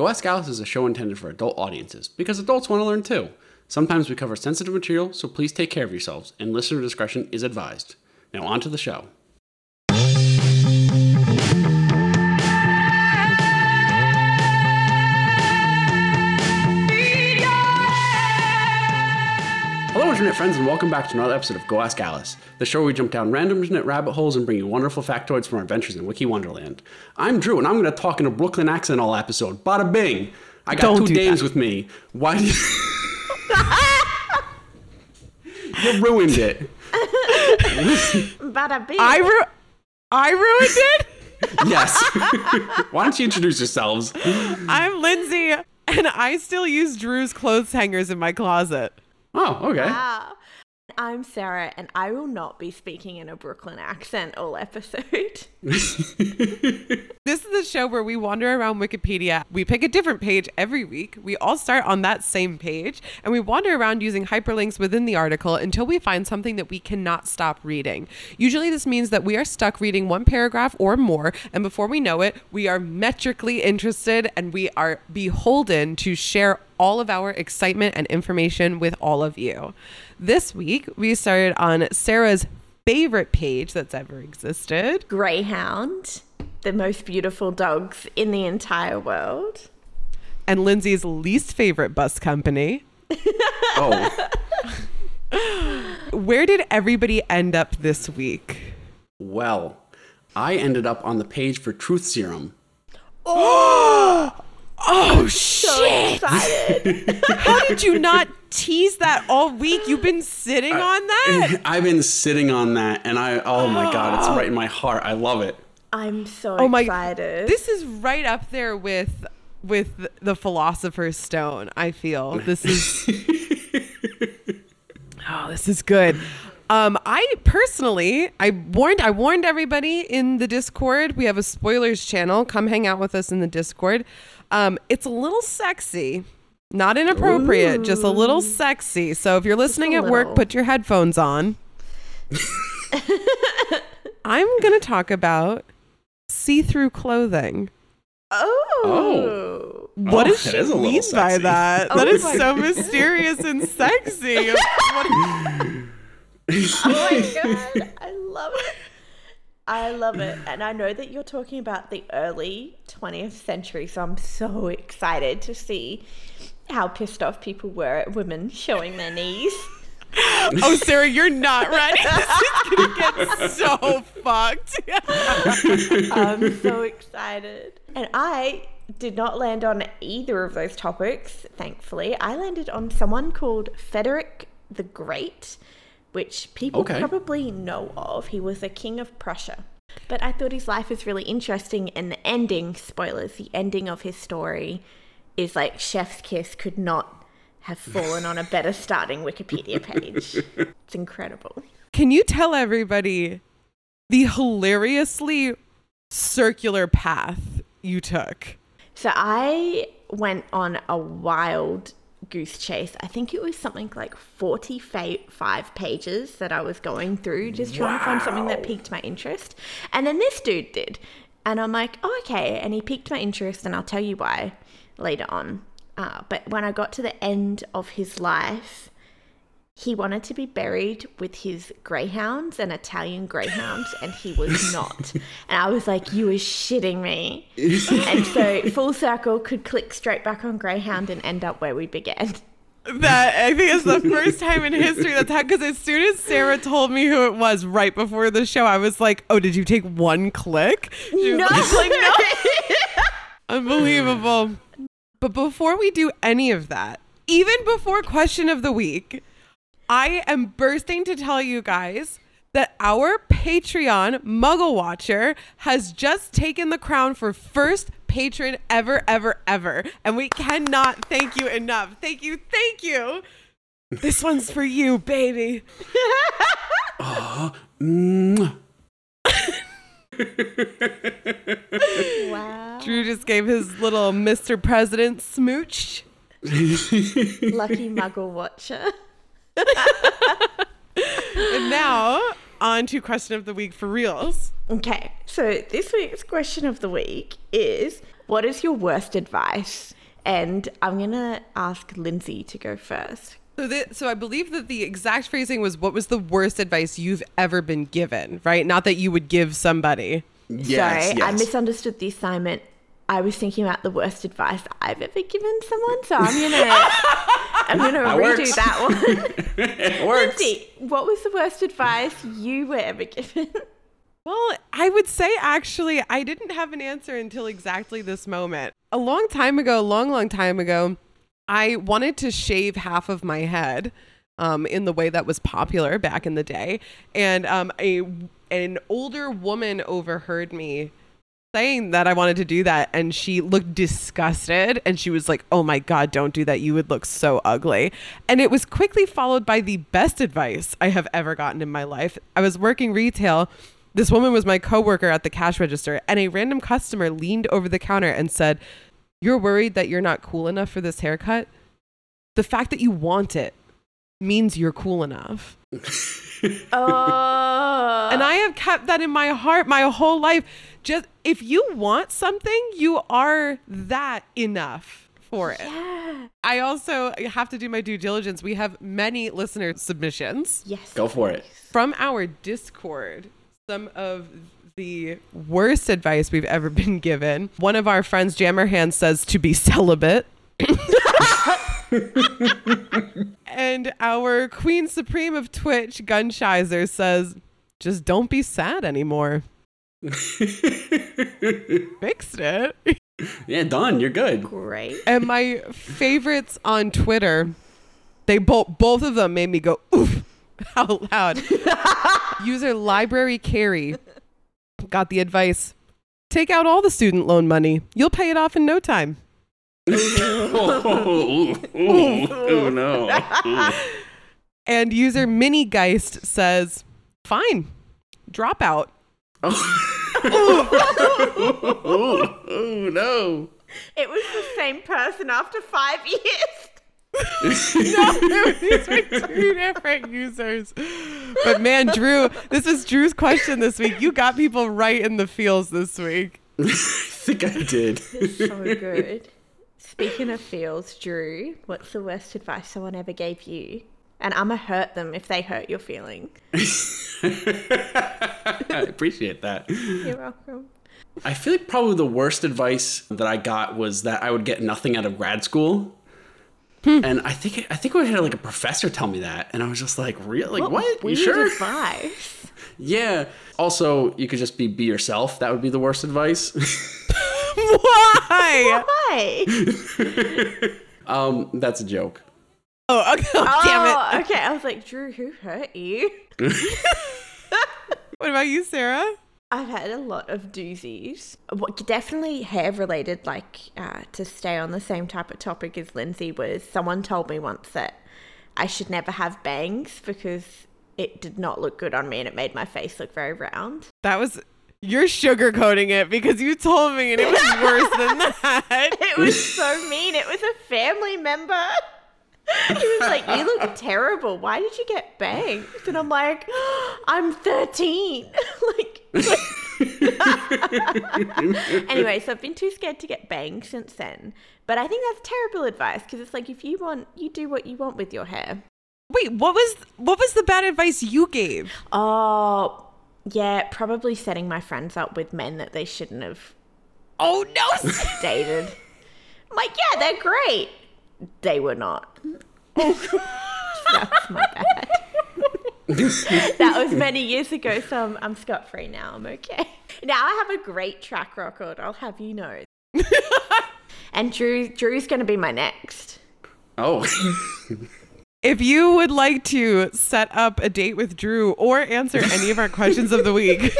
Go Ask Alice is a show intended for adult audiences because adults want to learn too. Sometimes we cover sensitive material, so please take care of yourselves, and listener discretion is advised. Now, on to the show. Internet friends, and welcome back to another episode of Go Ask Alice, the show where we jump down random internet rabbit holes and bring you wonderful factoids from our adventures in Wiki Wonderland. I'm Drew, and I'm going to talk in a Brooklyn accent all episode. Bada bing! I got Don't two do dames that. with me. Why do you... you ruined it. Bada bing. I ru- I ruined it. Yes. Why don't you introduce yourselves? I'm Lindsay, and I still use Drew's clothes hangers in my closet. Oh, okay. Wow. I'm Sarah, and I will not be speaking in a Brooklyn accent all episode. This is the show where we wander around Wikipedia. We pick a different page every week. We all start on that same page, and we wander around using hyperlinks within the article until we find something that we cannot stop reading. Usually, this means that we are stuck reading one paragraph or more, and before we know it, we are metrically interested and we are beholden to share all of our excitement and information with all of you. This week, we started on Sarah's favorite page that's ever existed. Greyhound, the most beautiful dogs in the entire world. and Lindsay's least favorite bus company. Oh, Where did everybody end up this week? well, I ended up on the page for Truth Serum. Oh oh, shit! So excited. How did you not tease that all week? You've been sitting on that. I've been sitting on that, and I, oh my God, it's right in my heart. I love it. I'm so Oh my! excited. This is right up there with with the Philosopher's Stone. I feel this is. oh, this is good. Um, I personally, I warned, I warned everybody in the Discord. We have a spoilers channel. Come hang out with us in the Discord. Um, it's a little sexy, not inappropriate, just a little sexy. So if you're listening a at work, put your headphones on. I'm gonna talk about see-through clothing. oh. Oh. What Oh, does it she is a little mean by that? Oh that is my so mysterious and sexy. Oh my god, I love it. I love it. And I know that you're talking about the early 20th century, so I'm so excited to see how pissed off people were at women showing their knees. oh, Sarah, you're not ready. This is gonna get so fucked. I'm so excited. And I did not land on either of those topics, thankfully. I landed on someone called Frederick the Great, which people Okay. probably know of. He was a king of Prussia. But I thought his life was really interesting, and the ending, spoilers, the ending of his story is like Chef's Kiss could not have fallen on a better starting Wikipedia page. It's incredible. Can you tell everybody the hilariously circular path you took? So I went on a wild goose chase. I think it was something like 45 pages that I was going through, just trying to find something that piqued my interest. And then this dude did. And I'm like, oh, okay. And he piqued my interest, and I'll tell you why later on. Uh, but when I got to the end of his life, he wanted to be buried with his greyhounds and Italian greyhounds, and he was not. and I was like, "You are shitting me." and so, full circle, could click straight back on greyhound and end up where we began. That I think is the first time in history that's happened. Because as soon as Sarah told me who it was right before the show, I was like, "Oh, did you take one click?" She was No. like, like, no. Unbelievable. But before we do any of that, even before question of the week, I am bursting to tell you guys that our Patreon Muggle Watcher has just taken the crown for first patron ever, ever, ever. And we cannot thank you enough. Thank you, thank you. This one's for you, baby. Mwah. Wow. Drew just gave his little Mr. President smooch. Lucky Muggle Watcher. And now, on to question of the week for reals. Okay, so this week's question of the week is What is your worst advice? And I'm going to ask Lindsay to go first. So, th- so I believe that the exact phrasing was, "What was the worst advice you've ever been given?" Right? Not that you would give somebody. Yes, Sorry, I misunderstood the assignment. I was thinking about the worst advice I've ever given someone, so I'm gonna I'm gonna redo works. that one. it works. Lindsay, what was the worst advice you were ever given? Well, I would say actually, I didn't have an answer until exactly this moment. A long time ago, a long, long time ago, I wanted to shave half of my head um, in the way that was popular back in the day. And um, a an older woman overheard me saying that I wanted to do that and she looked disgusted and she was like, "Oh my god, don't do that. You would look so ugly." And it was quickly followed by the best advice I have ever gotten in my life. I was working retail. This woman was my coworker at the cash register and a random customer leaned over the counter and said, "You're worried that you're not cool enough for this haircut? The fact that you want it means you're cool enough." oh, and I have kept that in my heart my whole life. Just if you want something, you are that enough for it. yeah. I also have to do my due diligence. We have many listener submissions Yes. Go for it. from our Discord. Some of the worst advice we've ever been given. One of our friends, Jammer Hand, says to be celibate. and our Queen Supreme of Twitch, Gunshizer, says, just don't be sad anymore. Fixed it. Yeah, done. You're good. Great. And my favorites on Twitter, they both both of them made me go oof out loud. User Library Carry got the advice: take out all the student loan money. You'll pay it off in no time. oh, oh, no. And user Mini Geist says, "Fine, drop out." oh, no. It was the same person after five years. no, these were two different users. But man, Drew, this was Drew's question this week. You got people right in the feels this week. I think I did. so good. Speaking of feels, Drew, what's the worst advice someone ever gave you? And I'ma hurt them if they hurt your feeling. I appreciate that. You're welcome. I feel like probably the worst advice that I got was that I would get nothing out of grad school. And I think I think we had like a professor tell me that, and I was just like, "Really? Like, what? You Weird sure?" advice. Yeah. Also, you could just be be yourself. That would be the worst advice. Why? Why? um, that's a joke. Oh, okay. Oh, damn it. Oh, okay. I was like, Drew, who hurt you? What about you, Sarah? I've had a lot of doozies. What definitely hair related, like uh, to stay on the same type of topic as Lindsay was. Someone told me once that I should never have bangs because it did not look good on me and it made my face look very round. That was you're sugarcoating it because you told me and it was worse than that. It was so mean. It was a family member. He was like, "You look terrible. Why did you get bangs?" And I'm like, "I'm 13." like, anyway, so I've been too scared to get bangs since then. But I think that's terrible advice because it's like if you want, you do what you want with your hair. Wait, what was what was the bad advice you gave? Oh, yeah, probably setting my friends up with men that they shouldn't have Oh no. dated. I'm like, yeah, they're great. They were not. That's my bad. that was many years ago, so I'm, I'm scot free now. I'm okay. Now I have a great track record. I'll have you know. and Drew, Drew's going to be my next. Oh. If you would like to set up a date with Drew or answer any of our questions of the week,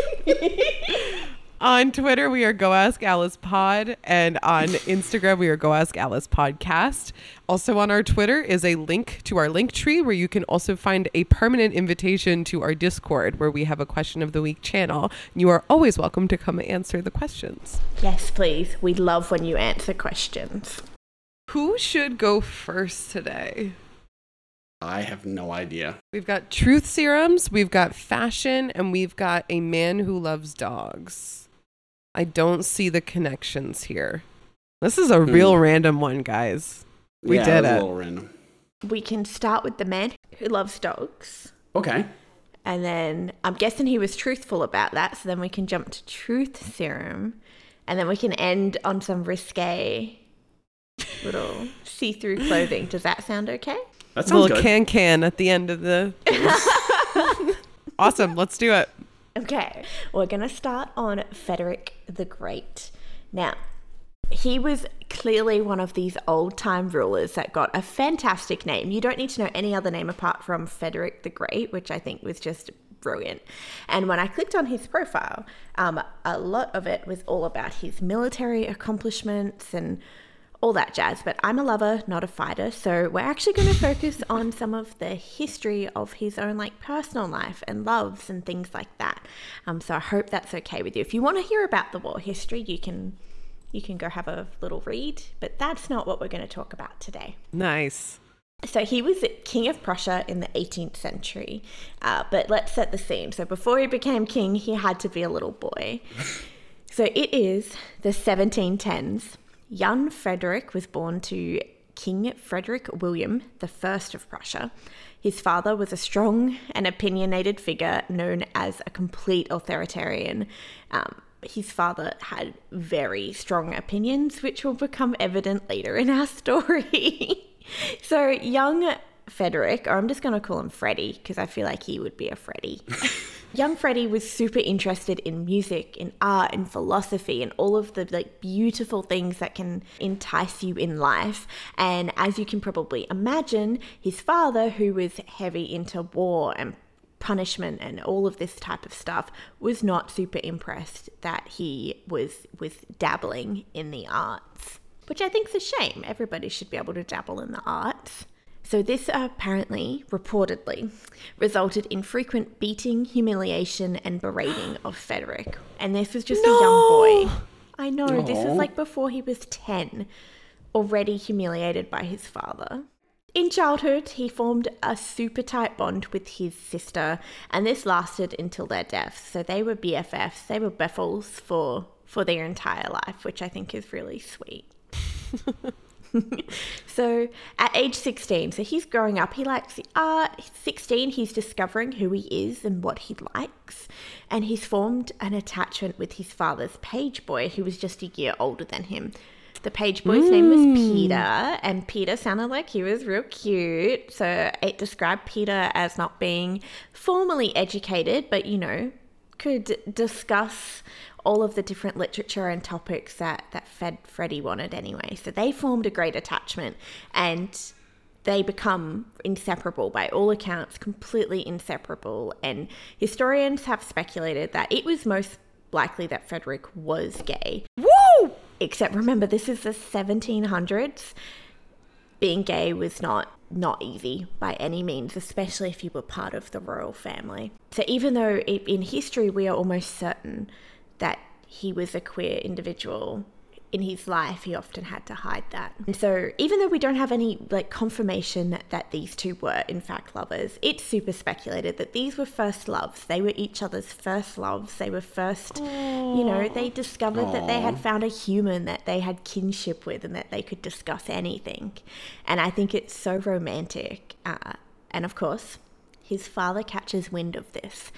on Twitter we are Go Ask Alice Pod, and on Instagram we are Go Ask Alice Podcast. Also on our Twitter is a link to our link tree where you can also find a permanent invitation to our Discord where we have a question of the week channel. You are always welcome to come answer the questions. Yes, please. We love when you answer questions. Who should go first today? I have no idea. We've got truth serums, we've got fashion, and we've got a man who loves dogs. I don't see the connections here. This is a hmm. real random one, guys. We yeah, did it. A little random. We can start with the man who loves dogs. Okay. And then I'm guessing he was truthful about that. So then we can jump to truth serum. And then we can end on some risque little see through clothing. Does that sound okay? That sounds little good. can can at the end of the. awesome. Let's do it. Okay, we're going to start on Frederick the Great. Now, he was clearly one of these old time rulers that got a fantastic name. You don't need to know any other name apart from Frederick the Great, which I think was just brilliant. And when I clicked on his profile, um, a lot of it was all about his military accomplishments and all that jazz. But I'm a lover, not a fighter. So we're actually going to focus on some of the history of his own like personal life and loves and things like that. Um, so I hope that's okay with you. If you want to hear about the war history, you can you can go have a little read. But that's not what we're going to talk about today. Nice. So he was king of Prussia in the 18th century. Uh, but let's set the scene. So before he became king, he had to be a little boy. so it is the 1710s. Young Frederick was born to King Frederick William I of Prussia. His father was a strong and opinionated figure known as a complete authoritarian. Um, his father had very strong opinions, which will become evident later in our story. so, young Frederick, or I'm just going to call him Freddie because I feel like he would be a Freddie. young Freddie was super interested in music, in art, in philosophy, and all of the like beautiful things that can entice you in life. And as you can probably imagine, his father, who was heavy into war and punishment and all of this type of stuff was not super impressed that he was was dabbling in the arts which i think is a shame everybody should be able to dabble in the arts so this uh, apparently reportedly resulted in frequent beating humiliation and berating of frederick and this was just a young boy i know this Aw. is like before he was 10 already humiliated by his father in childhood, he formed a super tight bond with his sister, and this lasted until their deaths. So they were BFFs, they were Beffels for for their entire life, which I think is really sweet. so at age 16, so he's growing up, he likes the art. 16, he's discovering who he is and what he likes. And he's formed an attachment with his father's page boy, who was just a year older than him. The page boy's name was hmm. Peter, and Peter sounded like he was real cute. So it described Peter as not being formally educated, but you know, could discuss all of the different literature and topics that that Fed Freddie wanted anyway. So they formed a great attachment, and they become inseparable by all accounts, completely inseparable. And historians have speculated that it was most likely that Frederick was gay. Woo! Except remember, this is the 1700s. Being gay was not not easy by any means, especially if you were part of the royal family. So even though in history we are almost certain that he was a queer individual in his life, he often had to hide that. And so even though we don't have any like confirmation that, that these two were in fact lovers, it's super speculated that these were first loves. They were each other's first loves. They were first, you know, they discovered that they had found a human that they had kinship with and that they could discuss anything. And I think it's so romantic. Uh, and of course, his father catches wind of this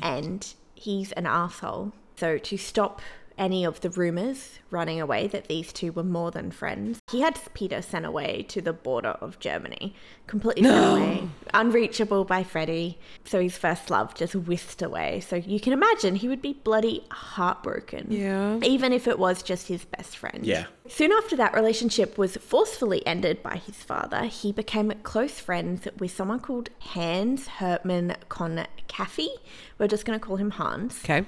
and he's an asshole. So to stop any of the rumors running away that these two were more than friends, he had Peter sent away to the border of Germany, completely sent away, unreachable by Freddy. So his first love just whisked away. So you can imagine he would be bloody heartbroken. Yeah. Even if it was just his best friend. Yeah. Soon after that relationship was forcefully ended by his father, he became close friends with someone called Hans Hermann von Caffey. We're just going to call him Hans. Okay.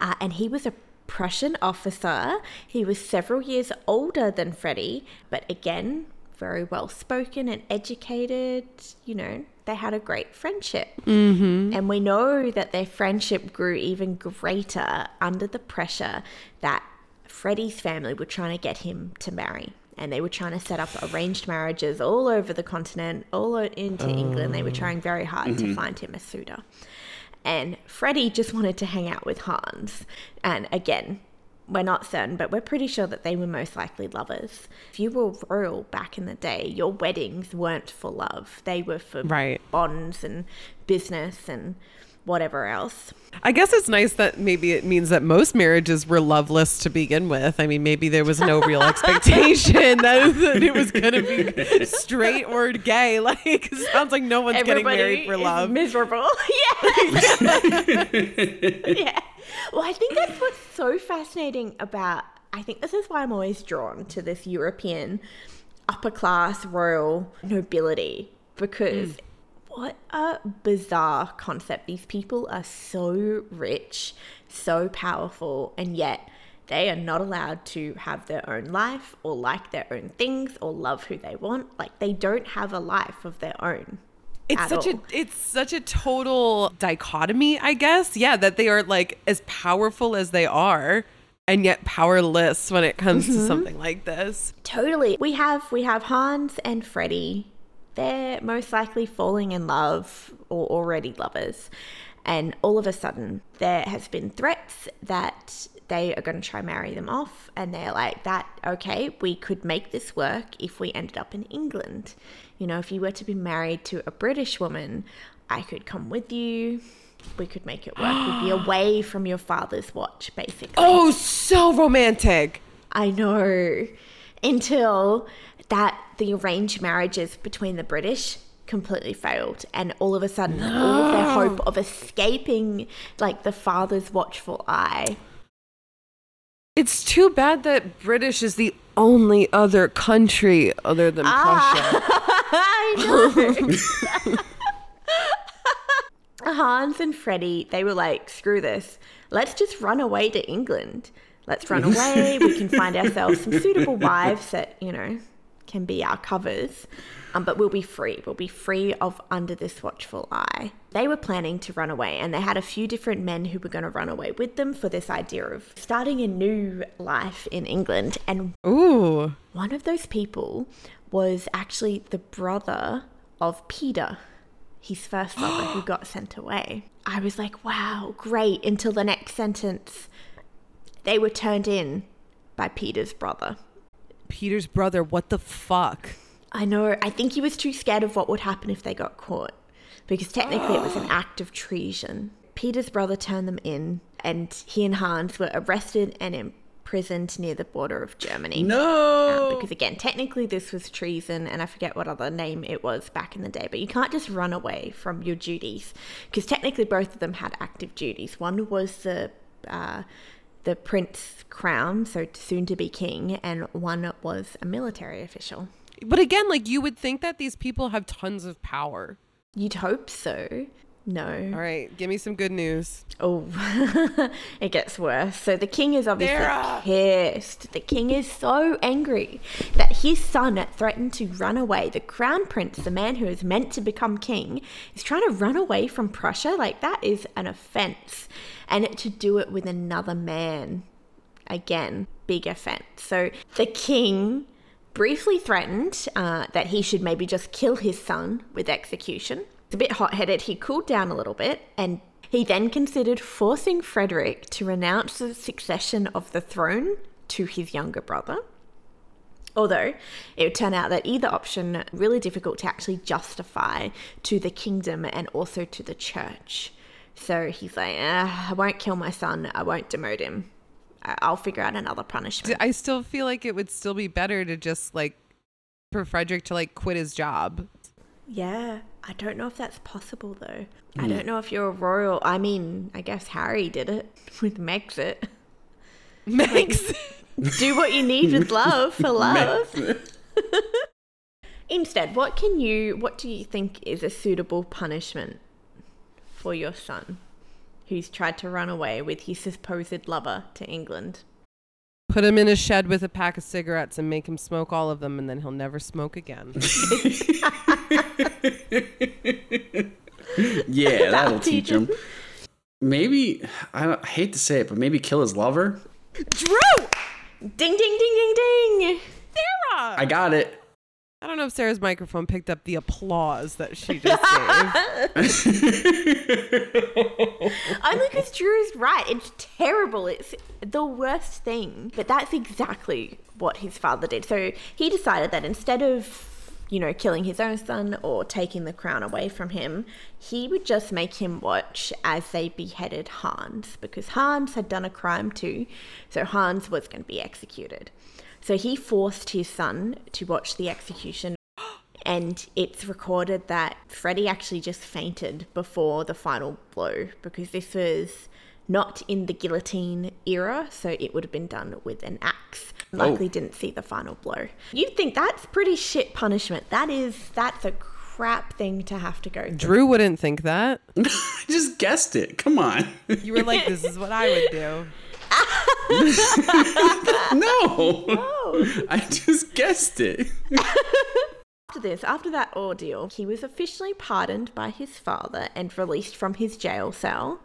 Uh, and he was a Prussian officer. He was several years older than Freddie, but again, very well spoken and educated. You know, they had a great friendship. Mm-hmm. And we know that their friendship grew even greater under the pressure that Freddie's family were trying to get him to marry. And they were trying to set up arranged marriages all over the continent, all into England. They were trying very hard to find him a suitor. And Freddie just wanted to hang out with Hans. And again, we're not certain, but we're pretty sure that they were most likely lovers. If you were royal back in the day, your weddings weren't for love. They were for Right. bonds and business and whatever else. I guess it's nice that maybe it means that most marriages were loveless to begin with. I mean, maybe there was no real expectation that, that it was going to be straight or gay. Like, it sounds like no one's getting married for love. Miserable. Yeah. yeah. Well, I think that's what's so fascinating about. I think this is why I'm always drawn to this European upper class royal nobility because hmm. What a bizarre concept. These people are so rich, so powerful, and yet they are not allowed to have their own life or like their own things or love who they want. Like they don't have a life of their own. It's such all. a it's such a total dichotomy, I guess. Yeah, that they are like as powerful as they are and yet powerless when it comes Mm-hmm. to something like this. Totally. We have we have Hans and Freddie. They're most likely falling in love or already lovers. And all of a sudden there has been threats that they are going to try marry them off and they're like that okay, we could make this work if we ended up in England. You know, if you were to be married to a British woman, I could come with you. We could make it work. We'd be away from your father's watch, basically. Oh, so romantic. I know. Until that the arranged marriages between the British completely failed and all of a sudden all of their hope of escaping like the father's watchful eye It's too bad that British is the only other country other than ah. Prussia. I know. Hans and Freddie, they were like, screw this. Let's just run away to England. Let's run away. we can find ourselves some suitable wives that, you know, can be our covers. Um, but we'll be free. We'll be free of under this watchful eye. They were planning to run away, and they had a few different men who were going to run away with them for this idea of starting a new life in England. And Ooh. one of those people was actually the brother of Peter, his first lover who got sent away. I was like, wow, great. Until the next sentence, they were turned in by Peter's brother. Peter's brother, what the fuck? I know, I think he was too scared of what would happen if they got caught because technically it was an act of treason. Peter's brother turned them in, and he and Hans were arrested and imprisoned near the border of Germany. No. Um, because again, technically this was treason, and I forget what other name it was back in the day. But you can't just run away from your duties, because technically both of them had active duties. One was the uh, the prince crown, so soon to be king, and one was a military official. But again, like you would think that these people have tons of power. You'd hope so. No. All right, give me some good news. Oh, it gets worse. So the king is obviously Sarah! pissed. The king is so angry that his son threatened to run away. The crown prince, the man who is meant to become king, is trying to run away from Prussia. Like, that is an offense. And to do it with another man, again, big offense. So the king briefly threatened uh, that he should maybe just kill his son with execution. A bit hot headed. He cooled down a little bit and he then considered forcing Frederick to renounce the succession of the throne to his younger brother. Although it would turn out that either option really difficult to actually justify to the kingdom and also to the church. So he's like, "Ah, I won't kill my son. I won't demote him. I'll figure out another punishment. I still feel like it would still be better to just like for Frederick to like quit his job. Yeah, I don't know if that's possible though. I mm. don't know if you're a royal. I mean, I guess Harry did it with Megxit. Max. Do what you need with love for love. Instead, what can you? What do you think is a suitable punishment for your son, who's tried to run away with his supposed lover to England? Put him in a shed with a pack of cigarettes and make him smoke all of them, and then he'll never smoke again. Yeah, that'll teach teach him. Maybe I, don't- I hate to say it, but maybe kill his lover. Drew! Ding ding ding ding ding. Sarah! I got it. I don't know if Sarah's microphone picked up the applause that she just gave. Only because Drew is right. It's terrible. It's the worst thing. But that's exactly what his father did. So he decided that instead of you know, killing his own son or taking the crown away from him, he would just make him watch as they beheaded Hans because Hans had done a crime too. So Hans was going to be executed. So he forced his son to watch the execution. And it's recorded that Freddie actually just fainted before the final blow because this was not in the guillotine era, so it would have been done with an axe. Oh. Likely Oh. didn't see the final blow. You'd think that's pretty shit punishment. That is, that's a crap thing to have to go through. Drew wouldn't think that. I just guessed it. Come on. You were like, this is what I would do. no. no. I just guessed it. After this, after that ordeal, he was officially pardoned by his father and released from his jail cell.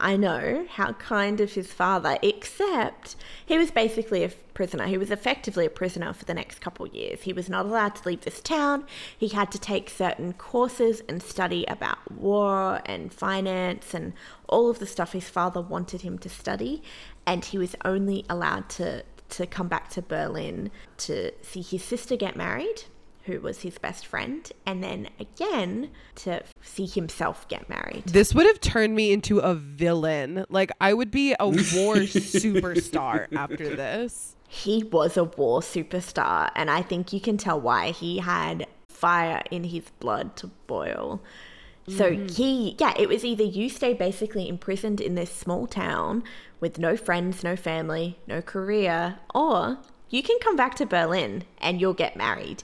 I know, how kind of his father, except he was basically a prisoner. He was effectively a prisoner for the next couple of years. He was not allowed to leave this town. He had to take certain courses and study about war and finance and all of the stuff his father wanted him to study. And he was only allowed to, to come back to Berlin to see his sister get married who was his best friend, and then again to see himself get married. This would have turned me into a villain. Like, I would be a war superstar after this. He was a war superstar, and I think you can tell why. He had fire in his blood to boil. So mm-hmm. he, yeah, it was either you stay basically imprisoned in this small town with no friends, no family, no career, or you can come back to Berlin and you'll get married.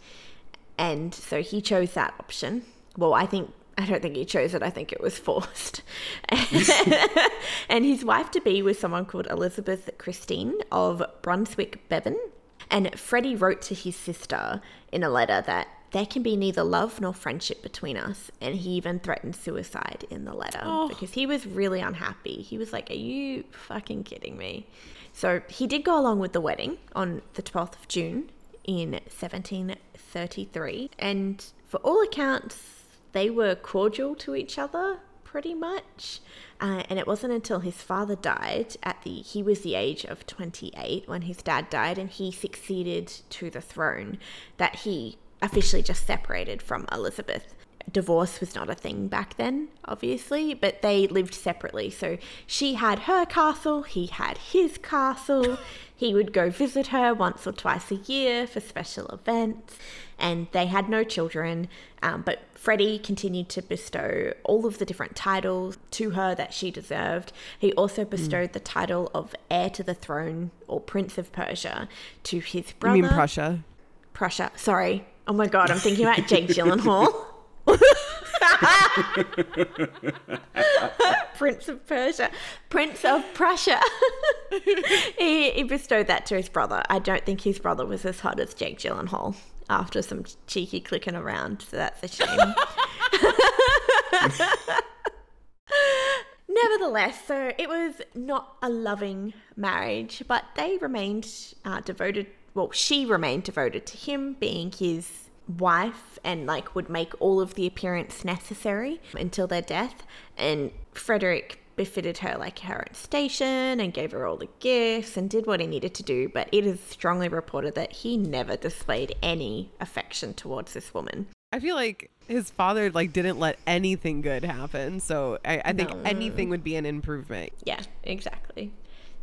And so he chose that option. Well, I think I don't think he chose it. I think it was forced. and his wife to be was someone called Elizabeth Christine of Brunswick Bevern. And Freddie wrote to his sister in a letter that there can be neither love nor friendship between us. And he even threatened suicide in the letter because he was really unhappy. He was like, Are you fucking kidding me? So he did go along with the wedding on the 12th of June in 1733. And for all accounts, they were cordial to each other pretty much. Uh, and it wasn't until his father died at the he was the age of 28 when his dad died and he succeeded to the throne that he officially just separated from Elizabeth. Divorce was not a thing back then, obviously, but they lived separately. So she had her castle, he had his castle. He would go visit her once or twice a year for special events, and they had no children. Um, but Freddie continued to bestow all of the different titles to her that she deserved. He also bestowed the title of heir to the throne or Prince of Persia to his brother. mean, Prussia. Prussia. Sorry. Oh my god, I'm thinking about Jake Gyllenhaal. Prince of Persia. Prince of Prussia. he, he bestowed that to his brother. I don't think his brother was as hot as Jake Gyllenhaal after some cheeky clicking around, so that's a shame. Nevertheless, so it was not a loving marriage, but they remained uh, devoted. Well, she remained devoted to him, being his wife, and like would make all of the appearance necessary until their death. And Frederick befitted her like her own station and gave her all the gifts and did what he needed to do. But it is strongly reported that he never displayed any affection towards this woman. I feel like his father like didn't let anything good happen. So I, I think No. anything would be an improvement. Yeah, exactly.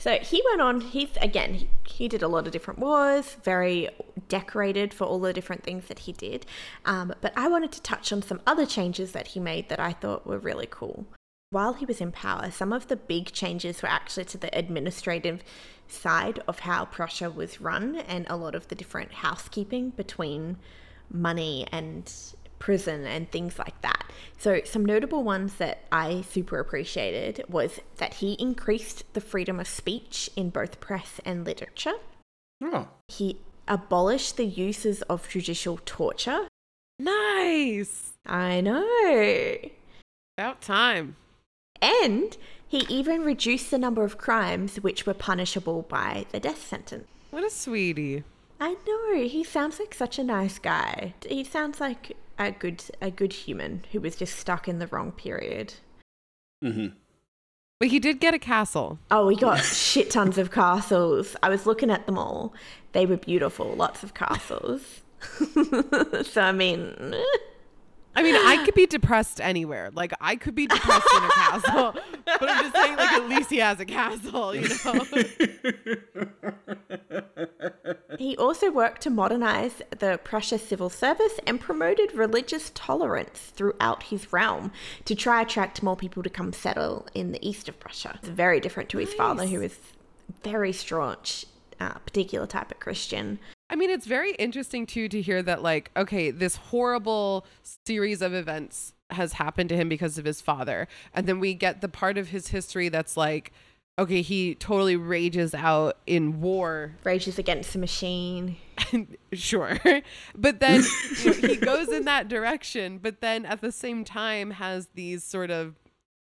So he went on, he's again, he, he did a lot of different wars, very decorated for all the different things that he did. Um, but I wanted to touch on some other changes that he made that I thought were really cool. While he was in power, some of the big changes were actually to the administrative side of how Prussia was run and a lot of the different housekeeping between money and prison and things like that. So, some notable ones that I super appreciated was that he increased the freedom of speech in both press and literature. Oh. He abolished the uses of judicial torture. Nice. I know. About time. And he even reduced the number of crimes which were punishable by the death sentence. What a sweetie. I know. He sounds like such a nice guy. He sounds like a good a good human who was just stuck in the wrong period. Mm-hmm. But he did get a castle. Oh, he got shit tons of castles. I was looking at them all. They were beautiful. Lots of castles. so I mean. I mean, I could be depressed anywhere. Like I could be depressed in a castle, but I'm just saying, like at least he has a castle, you know. he also worked to modernize the Prussia civil service and promoted religious tolerance throughout his realm to try attract more people to come settle in the east of Prussia. It's very different to his father, who was very staunch, uh, particular type of Christian. I mean, it's very interesting too to hear that, like, okay, this horrible series of events has happened to him because of his father. And then we get the part of his history that's like, okay, he totally rages out in war. Rages against the machine. sure. But then you know, he goes in that direction, but then at the same time has these sort of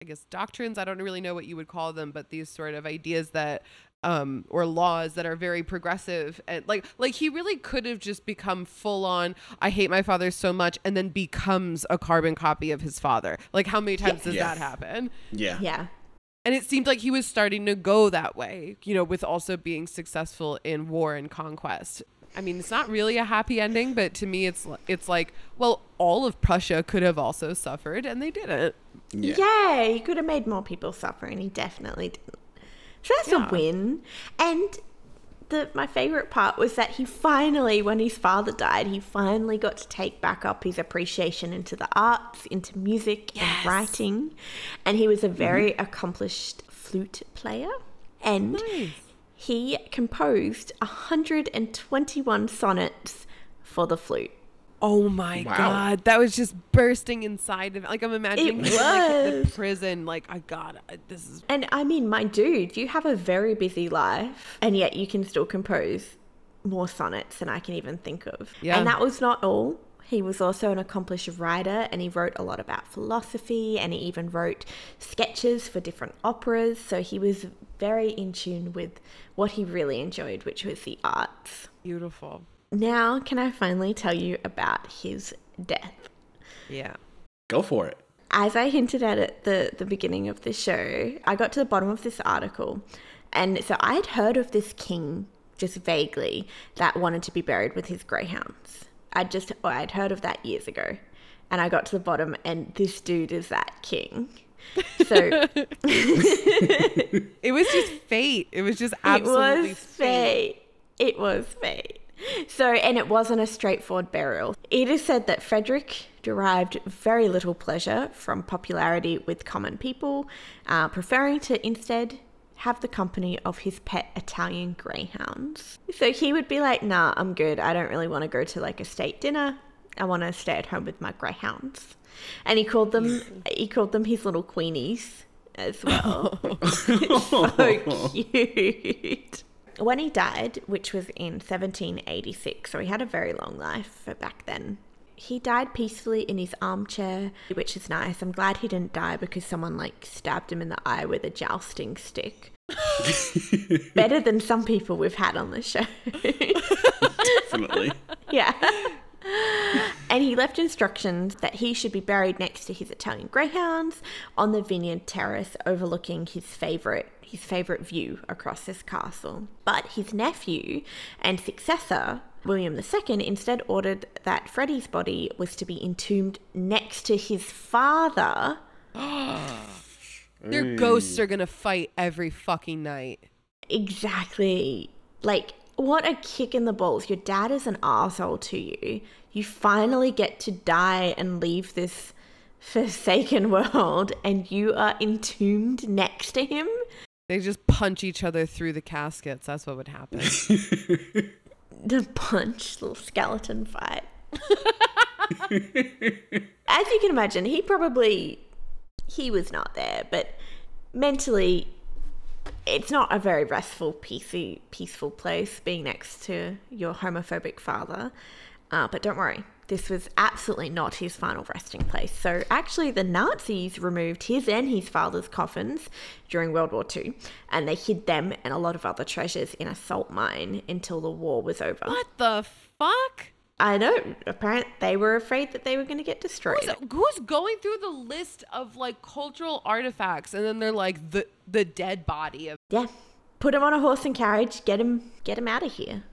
I guess doctrines, I don't really know what you would call them, but these sort of ideas that um or laws that are very progressive and like like he really could have just become full on I hate my father so much and then becomes a carbon copy of his father. Like how many times does Yeah. that happen? Yeah. Yeah. And it seemed like he was starting to go that way, you know, with also being successful in war and conquest. I mean, it's not really a happy ending, but to me, it's it's like, well, all of Prussia could have also suffered, and they didn't. Yeah. Yeah, he could have made more people suffer, and he definitely didn't. So that's Yeah. a win. And the my favorite part was that he finally, when his father died, he finally got to take back up his appreciation into the arts, into music Yes. and writing, and he was a mm-hmm. very accomplished flute player. And Nice. he composed 121 sonnets for the flute. Oh my Wow. god, that was just bursting inside of like I'm imagining It him, like the was. prison. Like I got this is And I mean, my dude, you have a very busy life, and yet you can still compose more sonnets than I can even think of. Yeah. And that was not all. He was also an accomplished writer, and he wrote a lot about philosophy, and he even wrote sketches for different operas. So he was very in tune with what he really enjoyed, which was the arts. beautiful. Now, can I finally tell you about his death? Yeah. Go for it. as I hinted at at the, the beginning of the show, I got to the bottom of this article. And so I had heard of this king just vaguely that wanted to be buried with his greyhounds. I'd just, or I'd heard of that years ago. And I got to the bottom, and this dude is that king. So It was just fate. It was just absolutely it was fate. It was fate. So, and it wasn't a straightforward burial. It is said that Frederick derived very little pleasure from popularity with common people, uh, preferring to instead have the company of his pet Italian greyhounds. So he would be like, nah, I'm good. I don't really want to go to like a state dinner. I want to stay at home with my greyhounds. And he called them, he called them his little queenies as well. so cute. When he died, which was in 1786, so he had a very long life for back then. He died peacefully in his armchair, which is nice. I'm glad he didn't die because someone like stabbed him in the eye with a jousting stick. Better than some people we've had on the show. Definitely. yeah. And he left instructions that he should be buried next to his Italian greyhounds on the vineyard terrace overlooking his favorite his favorite view across this castle. But his nephew and successor, William II, instead ordered that Freddie's body was to be entombed next to his father. Their ghosts are gonna fight every fucking night. Exactly. Like, what a kick in the balls. Your dad is an asshole to you. You finally get to die and leave this forsaken world, and you are entombed next to him. They just punch each other through the caskets. That's what would happen. The punch, little skeleton fight. As you can imagine, he probably he was not there, but mentally it's not a very restful, peaceful, peaceful place being next to your homophobic father. Uh, but don't worry, this was absolutely not his final resting place. So, actually, the Nazis removed his and his father's coffins during World War II, and they hid them and a lot of other treasures in a salt mine until the war was over. What the fuck? I know. Apparently, they were afraid that they were going to get destroyed. Who's, who's going through the list of like cultural artifacts and then they're like the the dead body of Yeah, put him on a horse and carriage. Get him, get him out of here.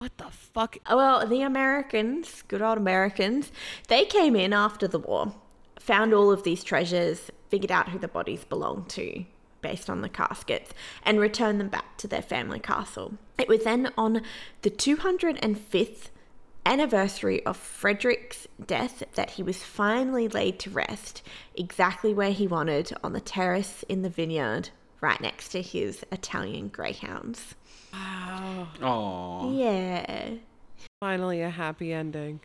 what the fuck? Oh, Well, the Americans, good old Americans, they came in after the war, found all of these treasures, figured out who the bodies belonged to based on the caskets, and returned them back to their family castle. It was then on the 205th anniversary of Frederick's death that he was finally laid to rest exactly where he wanted on the terrace in the vineyard right next to his Italian greyhounds. Wow. Aw. Yeah. Finally a happy ending.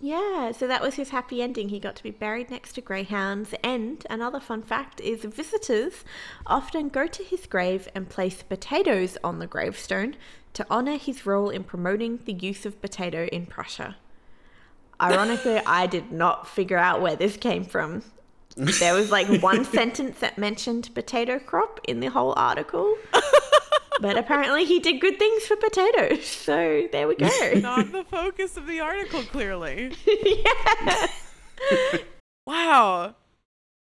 Yeah, so that was his happy ending. He got to be buried next to greyhounds. And another fun fact is visitors often go to his grave and place potatoes on the gravestone to honour his role in promoting the use of potato in Prussia. Ironically, I did not figure out where this came from. There was like one sentence that mentioned potato crop in the whole article. But apparently he did good things for potatoes. So there we go. Not the focus of the article, clearly. yeah. Wow.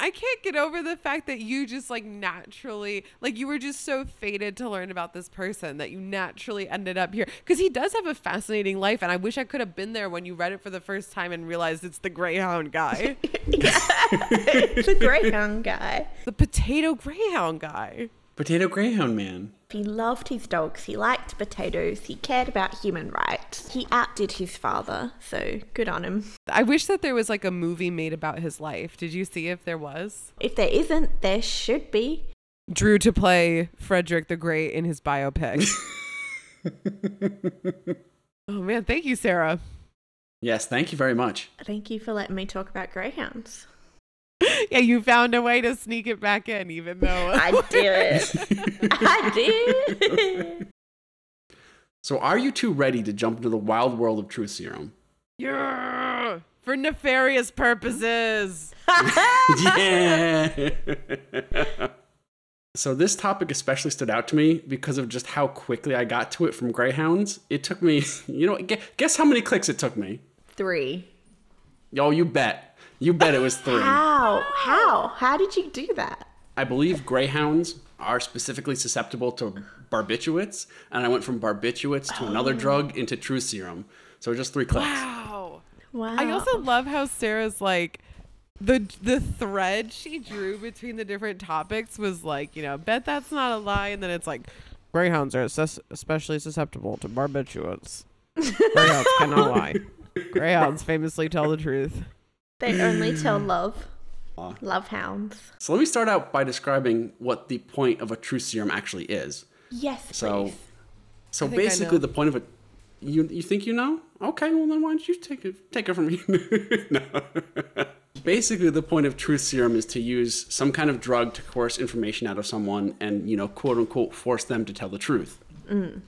I can't get over the fact that you just like naturally, like you were just so fated to learn about this person that you naturally ended up here. Because he does have a fascinating life, and I wish I could have been there when you read it for the first time and realized it's the Greyhound guy, it's a greyhound guy. the potato Greyhound guy. Potato Greyhound Man. He loved his dogs. He liked potatoes. He cared about human rights. He outdid his father. So good on him. I wish that there was like a movie made about his life. Did you see if there was? If there isn't, there should be. Drew to play Frederick the Great in his biopic. oh man, thank you, Sarah. Yes, thank you very much. Thank you for letting me talk about greyhounds. Yeah, you found a way to sneak it back in, even though I did. I did. So, are you two ready to jump into the wild world of Truth Serum? Yeah, for nefarious purposes. yeah. so this topic especially stood out to me because of just how quickly I got to it from Greyhounds. It took me, you know, guess how many clicks it took me? Three. Yo, you bet. You bet it was three. How? How? How did you do that? I believe greyhounds are specifically susceptible to barbiturates, and I went from barbiturates to another oh. drug into Truth Serum. So just three clicks. Wow. Wow. I also love how Sarah's like the the thread she drew between the different topics was like, you know, bet that's not a lie, and then it's like greyhounds are sus- especially susceptible to barbiturates. Greyhounds cannot lie. Greyhounds famously tell the truth. They only tell love. Love hounds. So let me start out by describing what the point of a Truth Serum actually is. Yes, So, please. so I basically, the point of it, you you think you know? Okay, well then why don't you take it take it from me? no. basically, the point of truth serum is to use some kind of drug to coerce information out of someone and you know quote unquote force them to tell the truth. Mm.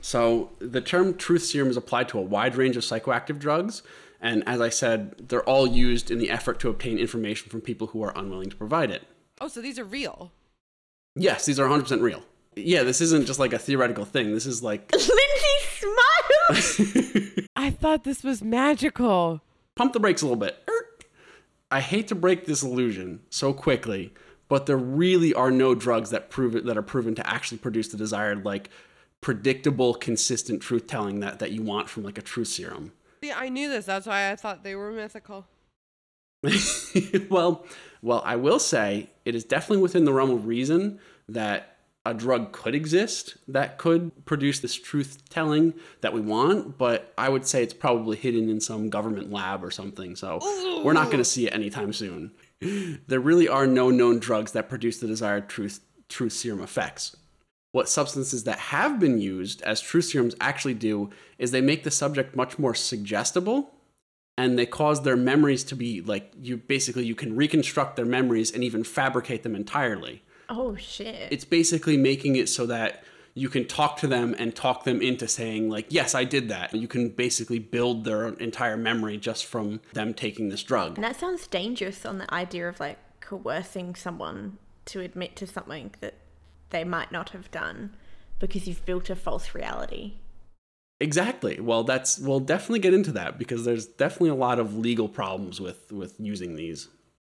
So the term truth serum is applied to a wide range of psychoactive drugs. And as I said, they're all used in the effort to obtain information from people who are unwilling to provide it. Oh, so these are real. Yes, these are 100% real. Yeah, this isn't just like a theoretical thing. This is like Lindsay smiles. I thought this was magical. pump the brakes a little bit. I hate to break this illusion so quickly, but there really are no drugs that prove it that are proven to actually produce the desired like predictable, consistent truth telling that that you want from like a truth serum. See, I knew this. That's why I thought they were mythical. well, well, I will say it is definitely within the realm of reason that a drug could exist that could produce this truth telling that we want, but I would say it's probably hidden in some government lab or something. So we're not going to see it anytime soon. There really are no known drugs that produce the desired truth truth serum effects. What substances that have been used as truth serums actually do is they make the subject much more suggestible and they cause their memories to be like you basically you can reconstruct their memories and even fabricate them entirely. Oh shit. it's basically making it so that you can talk to them and talk them into saying like yes i did that. You can basically build their entire memory just from them taking this drug. And that sounds dangerous on the idea of like coercing someone to admit to something that they might not have done because you've built a false reality. exactly well that's we'll definitely get into that because there's definitely a lot of legal problems with with using these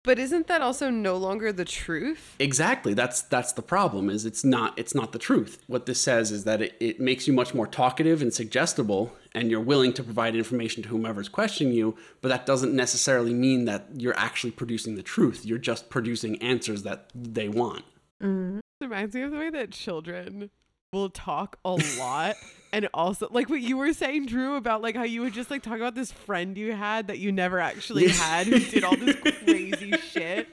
But isn't that also no longer the truth? Exactly. That's that's the problem. Is it's not it's not the truth. What this says is that it, it makes you much more talkative and suggestible, and you're willing to provide information to whomever's questioning you. But that doesn't necessarily mean that you're actually producing the truth. You're just producing answers that they want. It reminds me of the way that children will talk a lot and also like what you were saying drew about like how you would just like talk about this friend you had that you never actually had who did all this crazy shit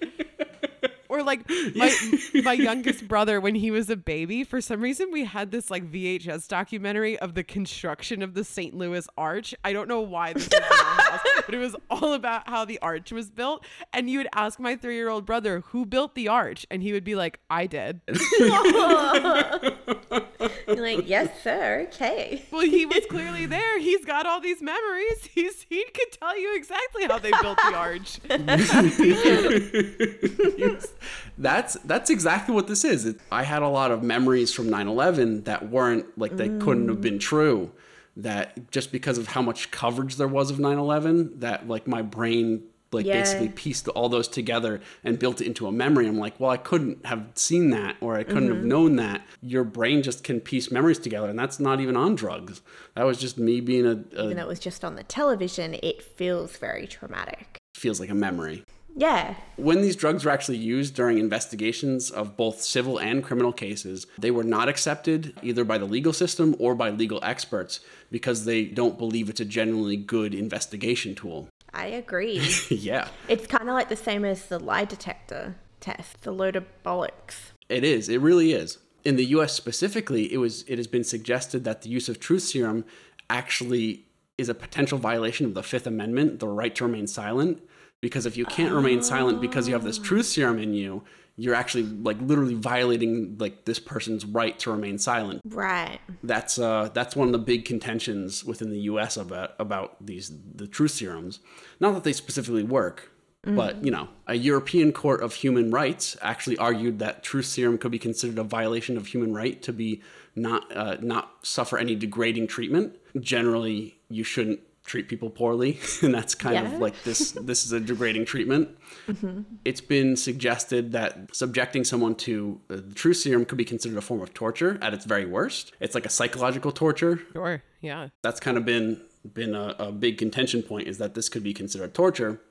or like my my youngest brother when he was a baby for some reason we had this like VHS documentary of the construction of the St. Louis Arch. I don't know why this was house but it was all about how the arch was built. And you would ask my 3-year-old brother who built the arch? And he would be like I did like, yes, sir. Okay. Well, he was clearly there. He's got all these memories. He's he could tell you exactly how they built the arch. that's that's exactly what this is. It, I had a lot of memories from 9/11 that weren't like they couldn't have been true. That just because of how much coverage there was of 9/11, that like my brain like Yeah. basically pieced all those together and built it into a memory. I'm like, well, I couldn't have seen that or I couldn't have mm-hmm. known that. Your brain just can piece memories together, and that's not even on drugs. That was just me being a, a Even though it was just on the television, it feels very traumatic. feels like a memory. Yeah. When these drugs were actually used during investigations of both civil and criminal cases, they were not accepted either by the legal system or by legal experts because they don't believe it's a genuinely good investigation tool. I agree. yeah, it's kind of like the same as the lie detector test, the load of bollocks. it is. It really is. In the US specifically, it was it has been suggested that the use of truth serum actually is a potential violation of the 5th amendment, the right to remain silent, because if you can't remain silent because you have this truth serum in you, you're actually like literally violating like this person's right to remain silent. Right. that's uh that's one of the big contentions within the US about about these the truth serums. Not that they specifically work, but you know, a European Court of Human Rights actually argued that truth serum could be considered a violation of human right to be not uh, not suffer any degrading treatment. Generally, you shouldn't treat people poorly, and that's kind Yeah. of like this this is a degrading treatment. It's been suggested that subjecting someone to uh, the truth serum could be considered a form of torture at its very worst. It's like a psychological torture. Sure. Yeah. That's kind of been been a, a big contention point is that this could be considered torture.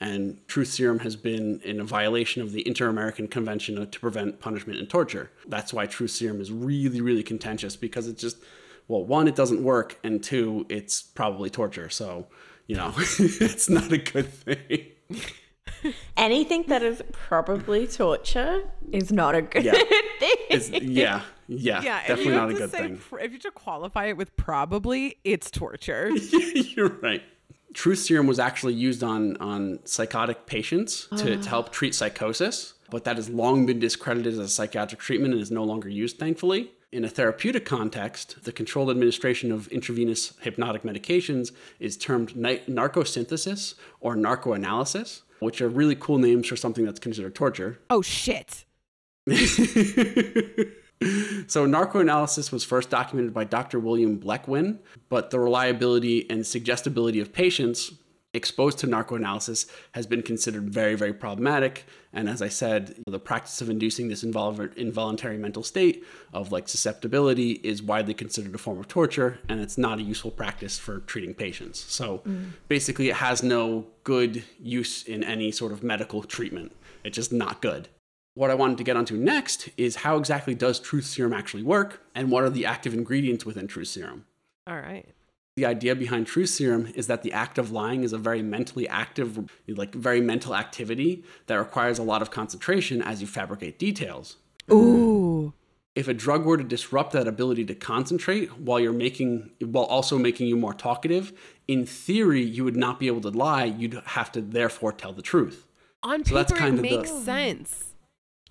And truth serum has been in a violation of the Inter American Convention to Prevent Punishment and Torture. That's why truth serum is really, really contentious because it just, well, one, it doesn't work, and two, it's probably torture. So, you know, it's not a good thing. Anything that is probably torture is not a good Yeah. thing. It's, yeah, yeah, Yeah. definitely not a good say, thing. pr- if you just qualify it with probably, it's torture. You're right. Truth serum was actually used on on psychotic patients to, to help treat psychosis, but that has long been discredited as a psychiatric treatment and is no longer used, thankfully. In a therapeutic context, the controlled administration of intravenous hypnotic medications is termed ni- narcosynthesis or narcoanalysis, which are really cool names for something that's considered torture. oh shit. So, narcoanalysis was first documented by Dr. William Bleckwenn, but the reliability and suggestibility of patients exposed to narcoanalysis has been considered very, very problematic. And as I said, the practice of inducing this invol- involuntary mental state of like susceptibility is widely considered a form of torture, and it's not a useful practice for treating patients. So, mm. basically, it has no good use in any sort of medical treatment. It's just not good. What I wanted to get onto next is how exactly does truth serum actually work and what are the active ingredients within truth serum? All right. The idea behind truth serum is that the act of lying is a very mentally active, like very mental activity that requires a lot of concentration as you fabricate details. Ooh. If a drug were to disrupt that ability to concentrate while you're making, while also making you more talkative, in theory, you would not be able to lie. You'd have to therefore tell the truth. On So paper, that's kind it of the- makes sense.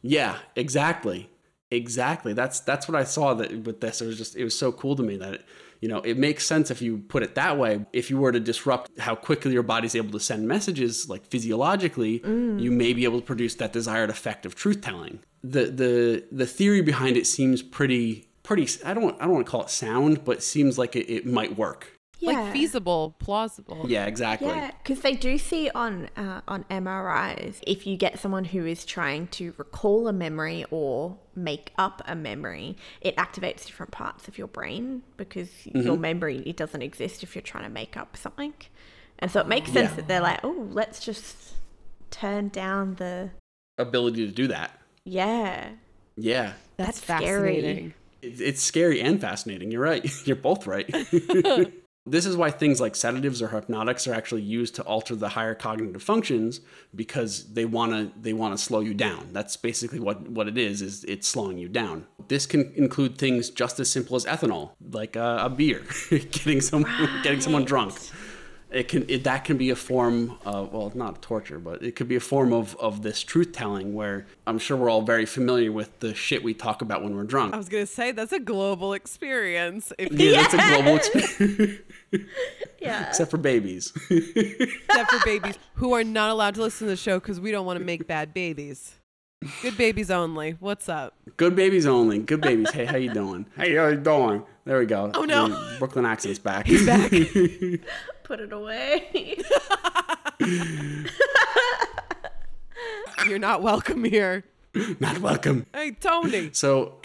Yeah, exactly. Exactly. That's that's what I saw that with this. It was just it was so cool to me that it, you know it makes sense if you put it that way. If you were to disrupt how quickly your body's able to send messages, like physiologically, mm. you may be able to produce that desired effect of truth telling. The the the theory behind it seems pretty pretty. I don't I don't want to call it sound, but it seems like it, it might work. Yeah. Like feasible, plausible. Yeah, exactly. Yeah, because they do see on uh, on MRIs if you get someone who is trying to recall a memory or make up a memory, it activates different parts of your brain because your memory it doesn't exist if you're trying to make up something, and so it makes sense Yeah. that they're like, oh, let's just turn down the Ability to do that. yeah. Yeah. That's, That's scary. fascinating. It's scary and fascinating. You're right. You're both right. this is why things like sedatives or hypnotics are actually used to alter the higher cognitive functions because they want to they want to slow you down. That's basically what what it is is it's slowing you down. This can include things just as simple as ethanol, like uh, a beer, getting some getting someone drunk. It can it, that can be a form of well not torture but it could be a form of of this truth telling where I'm sure we're all very familiar with the shit we talk about when we're drunk. I was gonna say that's a global experience. If Yeah, that's a global experience. Yeah. Except for babies. except for babies who are not allowed to listen to the show because we don't want to make bad babies. Good babies only. What's up? Good babies only. Good babies. Hey, how you doing? Hey, how you doing? There we go. Oh, no. The Brooklyn accent's back. He's back. Put it away. You're not welcome here. Not welcome. Hey, Tony. So,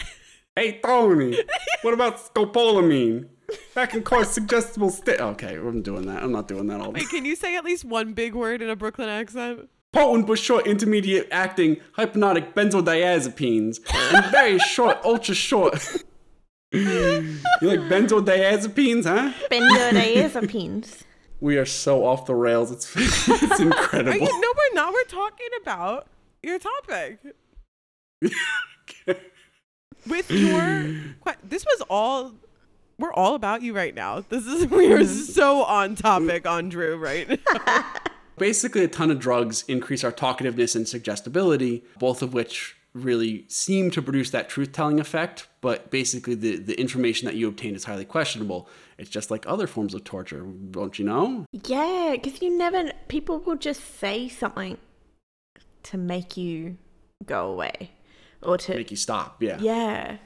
hey, Tony, what about scopolamine? That can cause suggestible state. Okay, I'm doing that. I'm not doing that all the Wait, can you say at least one big word in a Brooklyn accent? Potent but short intermediate acting hypnotic benzodiazepines and very short, ultra short. you like benzodiazepines, huh? Benzodiazepines. We are so off the rails. It's it's incredible. you, no, we're not. We're talking about your topic. With your, this was all. We're all about you right now. This is we are mm-hmm. so on topic on Drew right now. Basically, a ton of drugs increase our talkativeness and suggestibility, both of which really seem to produce that truth telling effect. But basically, the, the information that you obtain is highly questionable. It's just like other forms of torture, don't you know? Yeah, because you never. People will just say something to make you go away, or to Make you stop. Yeah. yeah.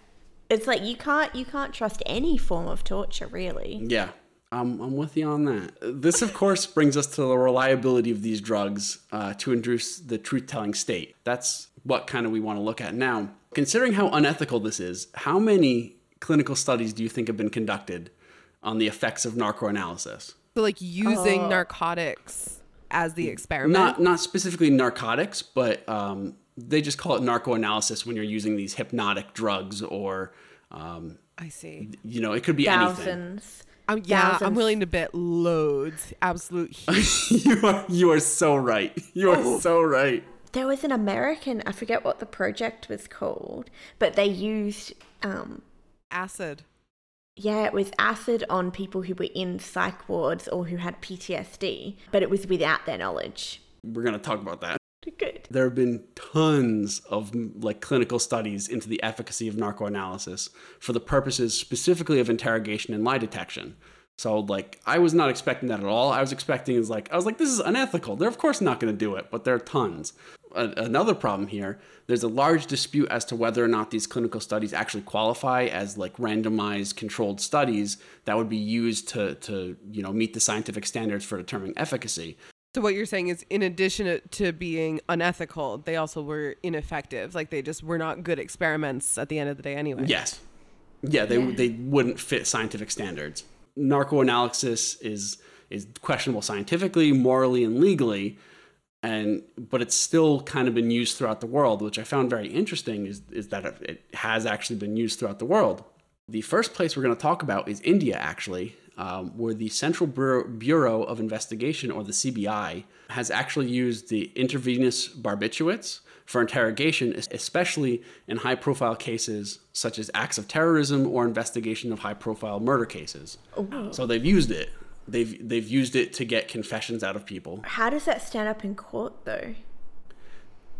It's like you can't you can't trust any form of torture, really. Yeah, I'm, I'm with you on that. This, of course, brings us to the reliability of these drugs uh, to induce the truth telling state. That's what kind of we want to look at now. Considering how unethical this is, how many clinical studies do you think have been conducted on the effects of narcoanalysis? So like using narcotics as the experiment. Not, not specifically narcotics, but um, they just call it narcoanalysis when you're using these hypnotic drugs or, um, I see. you know, it could be anything. Thousands. Um, yeah, I'm willing to bet loads. Absolute you, are, you are so right. You are so right. There was an American. I forget what the project was called, but they used um, acid. Yeah, it was acid on people who were in psych wards or who had PTSD, but it was without their knowledge. We're going to talk about that. Good. There have been tons of like clinical studies into the efficacy of narcoanalysis for the purposes specifically of interrogation and lie detection. So like I was not expecting that at all. I was expecting is like I was like this is unethical. They're of course not going to do it, but there are tons. A- another problem here, there's a large dispute as to whether or not these clinical studies actually qualify as like randomized controlled studies that would be used to to you know meet the scientific standards for determining efficacy. So what you're saying is, in addition to being unethical, they also were ineffective. Like they just were not good experiments at the end of the day, anyway. Yes. Yeah, they they wouldn't fit scientific standards. Narcoanalysis is is questionable scientifically, morally, and legally, and but it's still kind of been used throughout the world, which I found very interesting. Is is that it has actually been used throughout the world. The first place we're going to talk about is India, actually, um, where the Central Bureau, Bureau of Investigation, or the CBI, has actually used the intravenous barbiturates for interrogation, especially in high profile cases such as acts of terrorism or investigation of high profile murder cases. So they've used it. They've, they've used it to get confessions out of people. How does that stand up in court, though?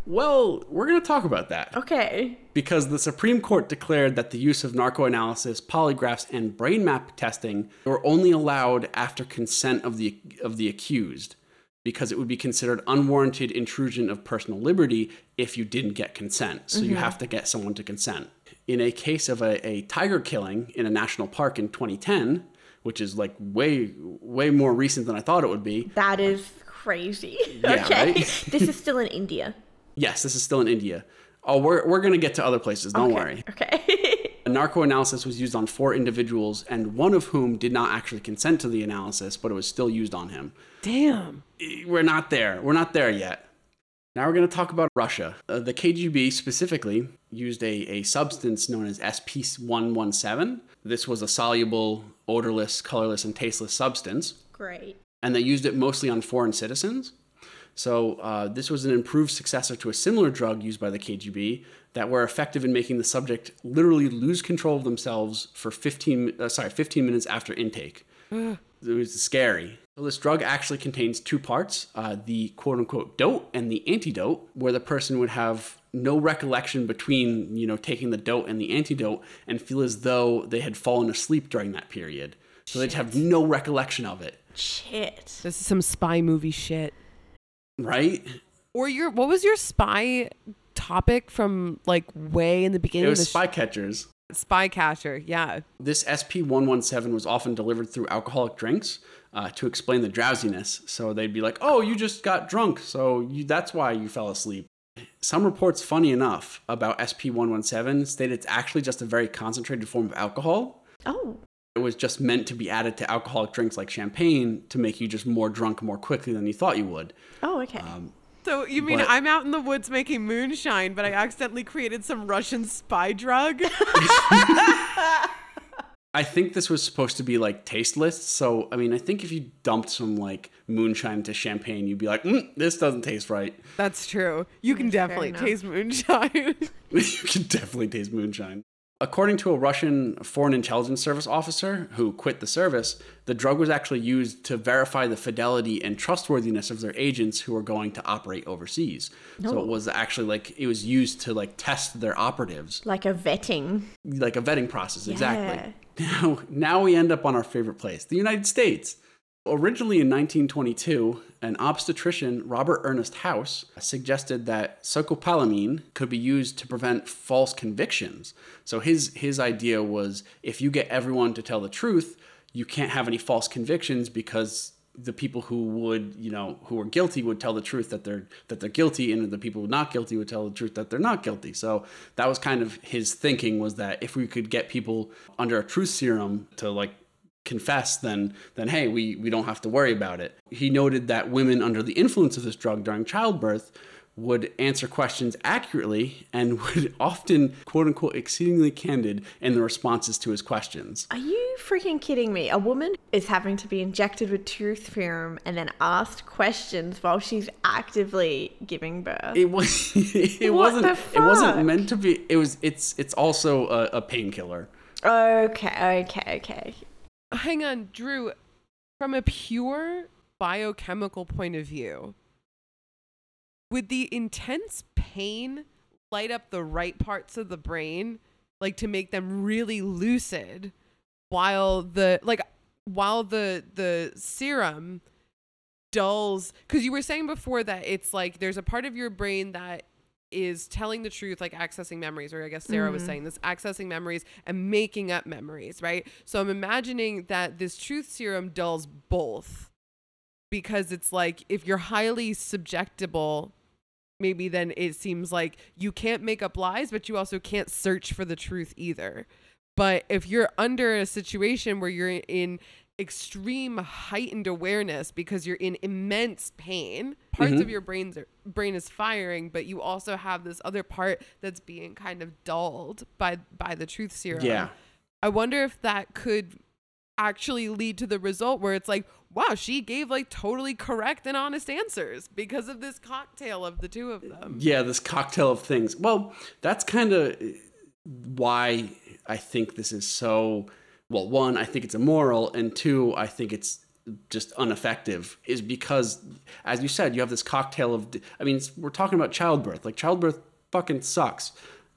Well, we're going to talk about that Okay. because the Supreme Court declared that the use of narcoanalysis, polygraphs, and brain map testing were only allowed after consent of the of the accused, because it would be considered unwarranted intrusion of personal liberty if you didn't get consent. So you mm-hmm. have to get someone to consent. In a case of a, a tiger killing in a national park in 2010, which is like way way more recent than I thought it would be. That is crazy. Yeah, okay. right? this is still in India. Yes, this is still in India. Oh, we're, we're going to get to other places. Don't worry. Okay. A narco analysis was used on four individuals, and one of whom did not actually consent to the analysis, but it was still used on him. Damn. We're not there. We're not there yet. Now we're going to talk about Russia. Uh, the KGB specifically used a, a substance known as SP117. This was a soluble, odorless, colorless, and tasteless substance, Great. and they used it mostly on foreign citizens. So uh, this was an improved successor to a similar drug used by the KGB that were effective in making the subject literally lose control of themselves for 15, uh, sorry, 15 minutes after intake. It was scary. So this drug actually contains two parts: uh, the quote-unquote dote and the antidote, where the person would have no recollection between you know taking the dote and the antidote, and feel as though they had fallen asleep during that period. So they'd have no recollection of it, Shit. This is some spy movie shit. right? Or your what was your spy topic from like way in the beginning It of was the sh- spy catchers. spy catcher? Yeah. This SP117 was often delivered through alcoholic drinks uh, to explain the drowsiness. So they'd be like, oh, you just got drunk, so you, that's why you fell asleep. Some reports, funny enough, about SP117 state it's actually just a very concentrated form of alcohol. Oh. It was just meant to be added to alcoholic drinks like champagne to make you just more drunk more quickly than you thought you would. Oh, okay. Um, So you mean But- I'm out in the woods making moonshine, but I accidentally created some Russian spy drug? I think this was supposed to be like tasteless. So, I mean, I think if you dumped some like moonshine into champagne, you'd be like, mm, this doesn't taste right. That's true. You can Fair definitely taste moonshine. you can definitely taste moonshine. According to a Russian Foreign Intelligence Service officer who quit the service, the drug was actually used to verify the fidelity and trustworthiness of their agents who were going to operate overseas. So it was actually like it was used to like test their operatives, like a vetting. like a vetting process. Yeah. Exactly. Now, now we end up on our favorite place, the United States. Originally in 1922, an obstetrician, Robert Ernest House, suggested that scopolamine could be used to prevent false convictions. So his his idea was if you get everyone to tell the truth, you can't have any false convictions because the people who would, you know, who are guilty would tell the truth that they're that they're guilty, and the people not guilty would tell the truth that they're not guilty. So that was kind of his thinking was that if we could get people under a truth serum to like confess, then then hey, we we don't have to worry about it. He noted that women under the influence of this drug during childbirth would answer questions accurately and would often quote unquote exceedingly candid in the responses to his questions. Are you freaking kidding me? A woman is having to be injected with truth serum and then asked questions while she's actively giving birth. It was it What wasn't the it wasn't meant to be it was it's it's also a, a painkiller. okay, okay, okay. Hang on, Drew. From a pure biochemical point of view, would the intense pain light up the right parts of the brain, like to make them really lucid, while the like while the the serum dulls because you were saying before that it's like there's a part of your brain that is telling the truth like accessing memories or i guess sarah was mm-hmm. saying this accessing memories and making up memories right? So i'm imagining that this truth serum dulls both because it's like if you're highly subjectable maybe then it seems like you can't make up lies but you also can't search for the truth either but if you're under a situation where you're in extreme heightened awareness because you're in immense pain, parts Mhm. of your brains are, brain is firing, but you also have this other part that's being kind of dulled by by the truth serum. Yeah. I wonder if that could actually lead to the result where it's like, wow, she gave like totally correct and honest answers because of this cocktail of the two of them. Yeah, this cocktail of things. Well, that's kind of why I think this is so. Well, one, I think it's immoral, and two, I think it's just ineffective is because, as you said, you have this cocktail of. I mean, we're talking about childbirth. Like childbirth fucking sucks,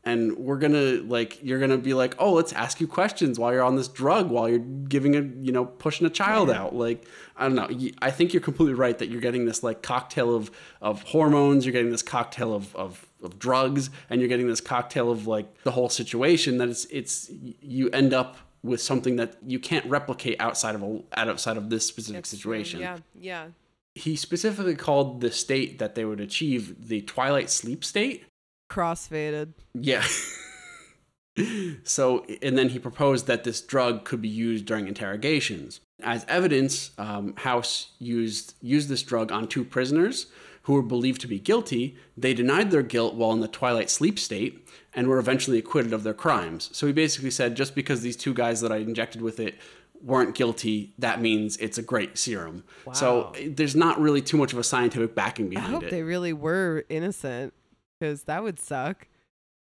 and we're gonna like you're gonna be like, oh, let's ask you questions while you're on this drug, while you're giving a you know pushing a child out. Like I don't know. i think you're completely right that you're getting this like cocktail of of hormones. You're getting this cocktail of of of drugs and you're getting this cocktail of like the whole situation that it's it's you end up with something that you can't replicate outside of a outside of this specific situation. Yeah, yeah. He specifically called the state that they would achieve the twilight sleep state. Crossfaded. Yeah. so, and then he proposed that this drug could be used during interrogations. As evidence, um, House used used this drug on two prisoners who were believed to be guilty. They denied their guilt while in the twilight sleep state and were eventually acquitted of their crimes. So he basically said, just because these two guys that I injected with it weren't guilty, that means it's a great serum. Wow. So there's not really too much of a scientific backing behind it. I hope it. they really were innocent because that would suck.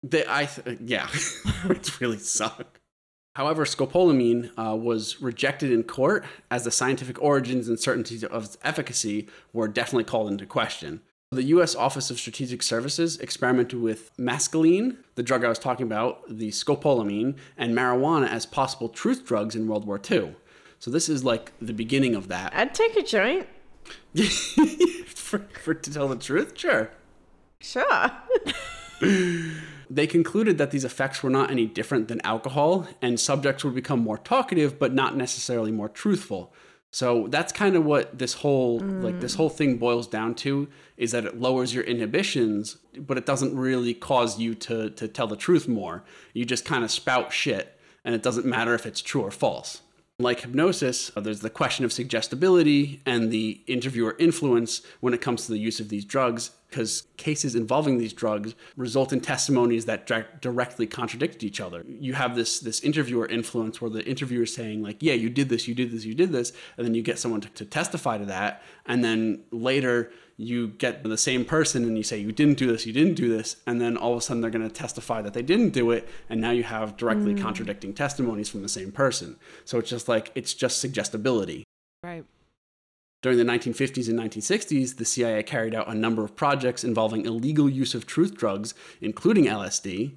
They, I th- yeah, it really suck. However, scopolamine uh, was rejected in court as the scientific origins and certainties of its efficacy were definitely called into question. The U.S. Office of Strategic Services experimented with mescaline, the drug I was talking about, the scopolamine, and marijuana as possible truth drugs in World War II. So this is like the beginning of that. I'd take a joint. for, for to tell the truth, sure. Sure. They concluded that these effects were not any different than alcohol, and subjects would become more talkative, but not necessarily more truthful. So that's kind of what this whole like this whole thing boils down to is that it lowers your inhibitions, but it doesn't really cause you to to tell the truth more. You just kind of spout shit, and it doesn't matter if it's true or false. Like hypnosis, uh, there's the question of suggestibility and the interviewer influence when it comes to the use of these drugs, because cases involving these drugs result in testimonies that dir- directly contradict each other. You have this this interviewer influence where the interviewer is saying like, "Yeah, you did this, you did this, you did this," and then you get someone to, to testify to that, and then later you get the same person and you say you didn't do this, you didn't do this, and then all of a sudden they're going to testify that they didn't do it, and now you have directly mm. contradicting testimonies from the same person. So it's just like it's just suggestibility. Right. During the 1950s and 1960s, the CIA carried out a number of projects involving illegal use of truth drugs, including LSD,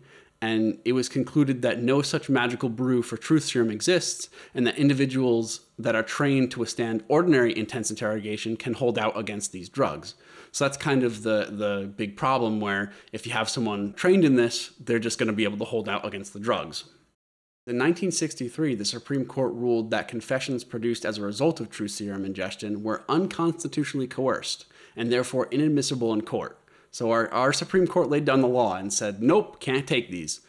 and it was concluded that no such magical brew for truth serum exists, and that individuals that are trained to withstand ordinary intense interrogation can hold out against these drugs. So that's kind of the, the big problem where if you have someone trained in this, they're just going to be able to hold out against the drugs. In 1963, the Supreme Court ruled that confessions produced as a result of true serum ingestion were unconstitutionally coerced and therefore inadmissible in court. So our, our Supreme Court laid down the law and said, nope, can't take these.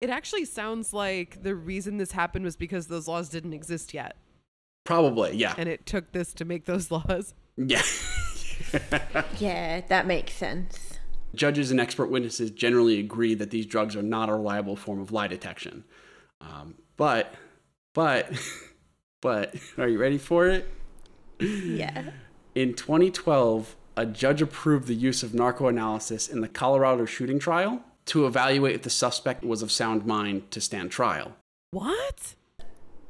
It actually sounds like the reason this happened was because those laws didn't exist yet. Probably, yeah. And it took this to make those laws. Yeah. Yeah, that makes sense. Judges and expert witnesses generally agree that these drugs are not a reliable form of lie detection. Um, but, but, but, are you ready for it? Yeah. In 2012, a judge approved the use of narcoanalysis in the Colorado shooting trial to evaluate if the suspect was of sound mind to stand trial. What?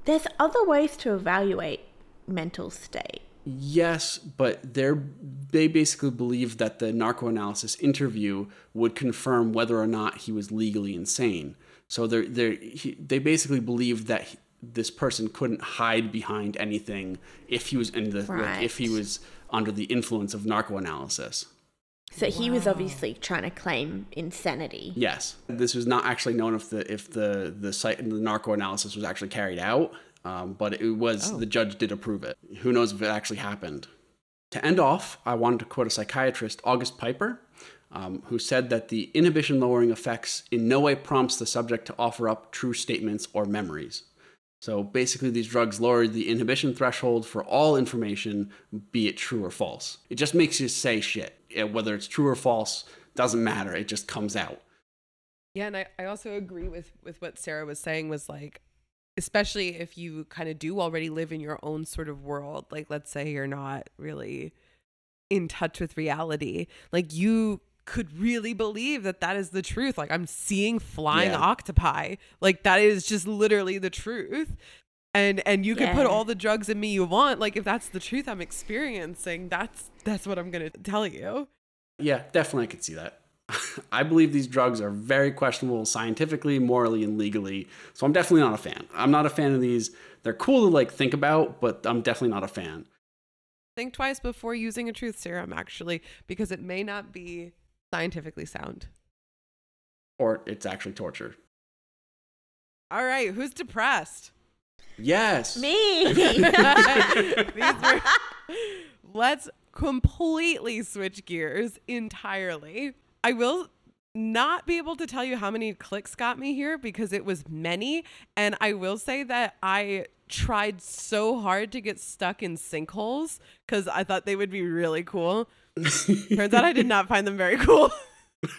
There's other ways to evaluate mental state. Yes, but they're they basically believe that the narcoanalysis interview would confirm whether or not he was legally insane. So they're, they're, he, they basically believed that he- this person couldn't hide behind anything if he was in the like, if he was under the influence of narcoanalysis. So he was obviously trying to claim insanity. Yes, this was not actually known if the if the the site the narco analysis was actually carried out, um, but it was Oh. the judge did approve it. Who knows if it actually happened? To end off, I wanted to quote a psychiatrist, August Piper, um, who said that the inhibition lowering effects in no way prompts the subject to offer up true statements or memories. So basically, these drugs lower the inhibition threshold for all information, be it true or false. It just makes you say shit. Whether it's true or false doesn't matter. It just comes out. Yeah, and I, I also agree with with what Sarah was saying was like especially if you kind of do already live in your own sort of world, like let's say you're not really in touch with reality, like you could really believe that that is the truth. Like I'm seeing flying Yeah. octopi. Like that is just literally the truth. And and you can put all the drugs in me you want. Like if that's the truth I'm experiencing, that's that's what I'm gonna tell you. Yeah, definitely I could see that. I believe these drugs are very questionable scientifically, morally, and legally. So I'm definitely not a fan. I'm not a fan of these. They're cool to like think about, but I'm definitely not a fan. Think twice before using a truth serum, actually, because it may not be scientifically sound. Or it's actually torture. All right, who's depressed? Yes. Me. These were- Let's completely switch gears entirely. I will not be able to tell you how many clicks got me here because it was many. And I will say that I tried so hard to get stuck in sinkholes because I thought they would be really cool. Turns out I did not find them very cool.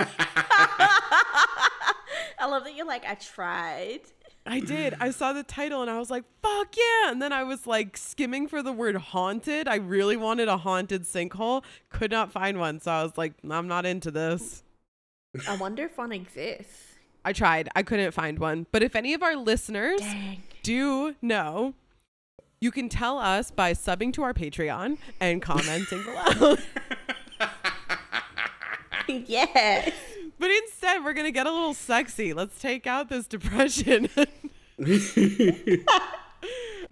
I love that you're like, I tried. I did. I saw the title and I was like, fuck yeah. And then I was like skimming for the word haunted. I really wanted a haunted sinkhole. Could not find one. So I was like, I'm not into this. I wonder if one exists. I tried. I couldn't find one. But if any of our listeners Dang. do know, you can tell us by subbing to our Patreon and commenting below. yes. But instead, we're going to get a little sexy. Let's take out this depression.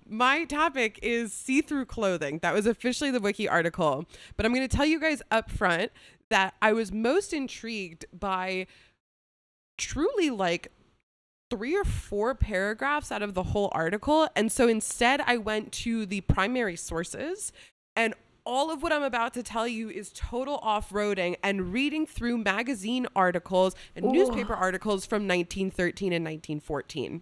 My topic is see through clothing. That was officially the wiki article. But I'm going to tell you guys up front that I was most intrigued by truly like three or four paragraphs out of the whole article. And so instead, I went to the primary sources and all of what I'm about to tell you is total off roading and reading through magazine articles and newspaper articles from 1913 and 1914.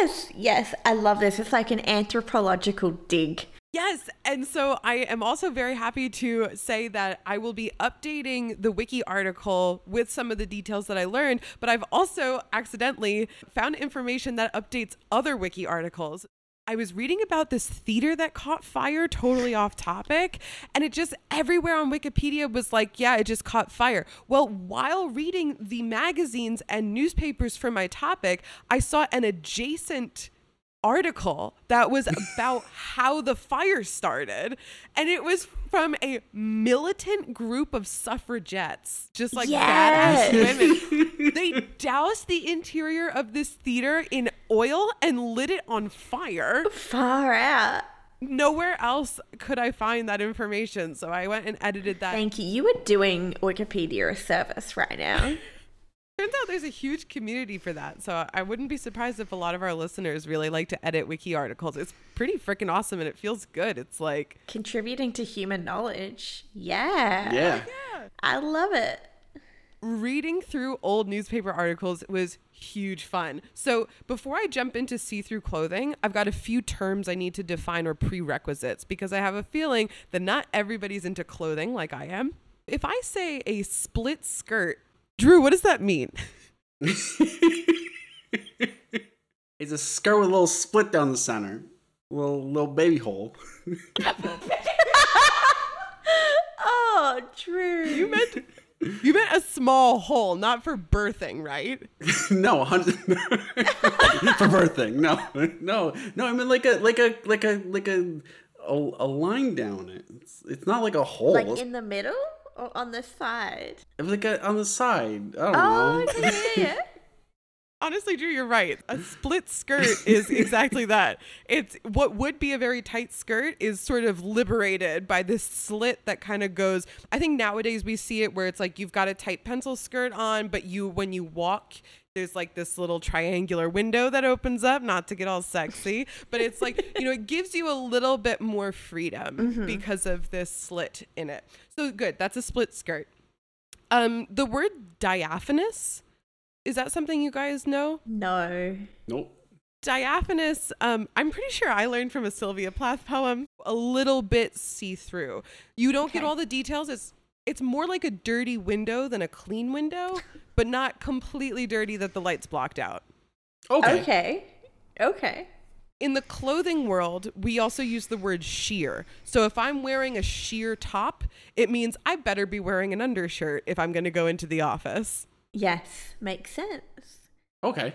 Yes. Yes. I love this. It's like an anthropological dig. Yes, and so I am also very happy to say that I will be updating the wiki article with some of the details that I learned, but I've also accidentally found information that updates other wiki articles. I was reading about this theater that caught fire, totally off topic, and it just everywhere on Wikipedia was like, yeah, it just caught fire. Well, while reading the magazines and newspapers for my topic, I saw an adjacent article that was about how the fire started and it was from a militant group of suffragettes just like Yes. badass women they doused the interior of this theater in oil and lit it on fire Far out. nowhere else could i find that information so i went and edited that Thank you. You were doing Wikipedia a service right now. turns out there's a huge community for that so i wouldn't be surprised if a lot of our listeners really like to edit wiki articles it's pretty freaking awesome and it feels good it's like Contributing to human knowledge. Yeah. yeah. Oh, I love it. reading through old newspaper articles was huge fun. So, before I jump into see through clothing, I've got a few terms I need to define or prerequisites because I have a feeling that not everybody's into clothing like I am. If I say a split skirt, Drew, what does that mean? It's a skirt with a little split down the center. Little little baby hole. Oh, true. You meant you meant a small hole, not for birthing, right? no, a hundred for birthing. No, no, no. I mean like a like a like a like a a, a line down it. It's, it's not like a hole. like in the middle or on the side? like a, on the side. I don't Oh, know. okay, yeah, yeah. Honestly, Drew, you're right. A split skirt is exactly that. It's what would be a very tight skirt is sort of liberated by this slit that kind of goes. I think nowadays we see it where it's like you've got a tight pencil skirt on, but you when you walk, there's like this little triangular window that opens up, not to get all sexy, but it's like, you know, it gives you a little bit more freedom because of this slit in it. So good. That's a split skirt. Um, the word diaphanous, is that something you guys know? No. Nope. Diaphanous, um, I'm pretty sure I learned from a Sylvia Plath poem, a little bit see-through. You don't get all the details. It's it's more like a dirty window than a clean window, but not completely dirty that the light's blocked out. Okay. Okay. Okay. In the clothing world, we also use the word sheer. So if I'm wearing a sheer top, it means I better be wearing an undershirt if I'm going to go into the office. Yes, makes sense. Okay.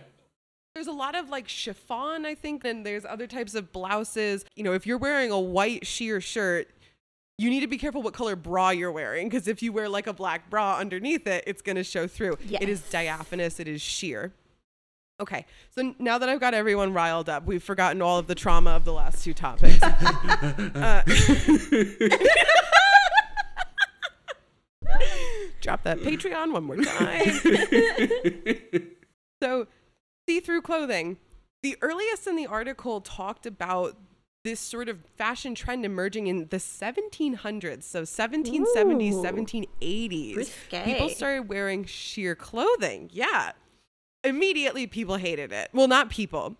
There's a lot of like chiffon, I think, and there's other types of blouses. You know, if you're wearing a white sheer shirt, you need to be careful what color bra you're wearing because if you wear like a black bra underneath it, it's going to show through. It is diaphanous, it is sheer. Okay, so now that I've got everyone riled up, we've forgotten all of the trauma of the last two topics. Uh, drop that Patreon one more time. so, see through clothing. The earliest in the article talked about this sort of fashion trend emerging in the 1700s. So, 1770s, Ooh. 1780s. Risque. People started wearing sheer clothing. Yeah. Immediately, people hated it. Well, not people.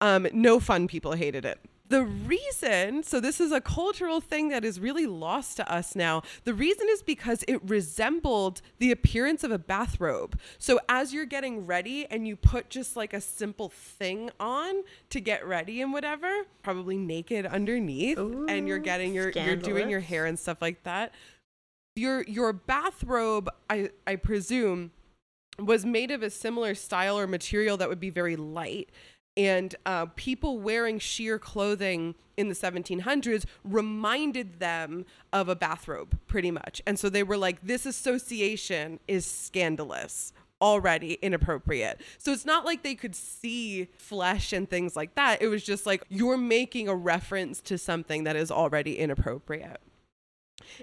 Um, no fun people hated it. The reason, so this is a cultural thing that is really lost to us now. The reason is because it resembled the appearance of a bathrobe. So as you're getting ready and you put just like a simple thing on to get ready and whatever, probably naked underneath, and you're getting your you're doing your hair and stuff like that. Your your bathrobe, I I presume, was made of a similar style or material that would be very light. And uh, people wearing sheer clothing in the 1700s reminded them of a bathrobe, pretty much. And so they were like, this association is scandalous, already inappropriate. So it's not like they could see flesh and things like that. It was just like, you're making a reference to something that is already inappropriate.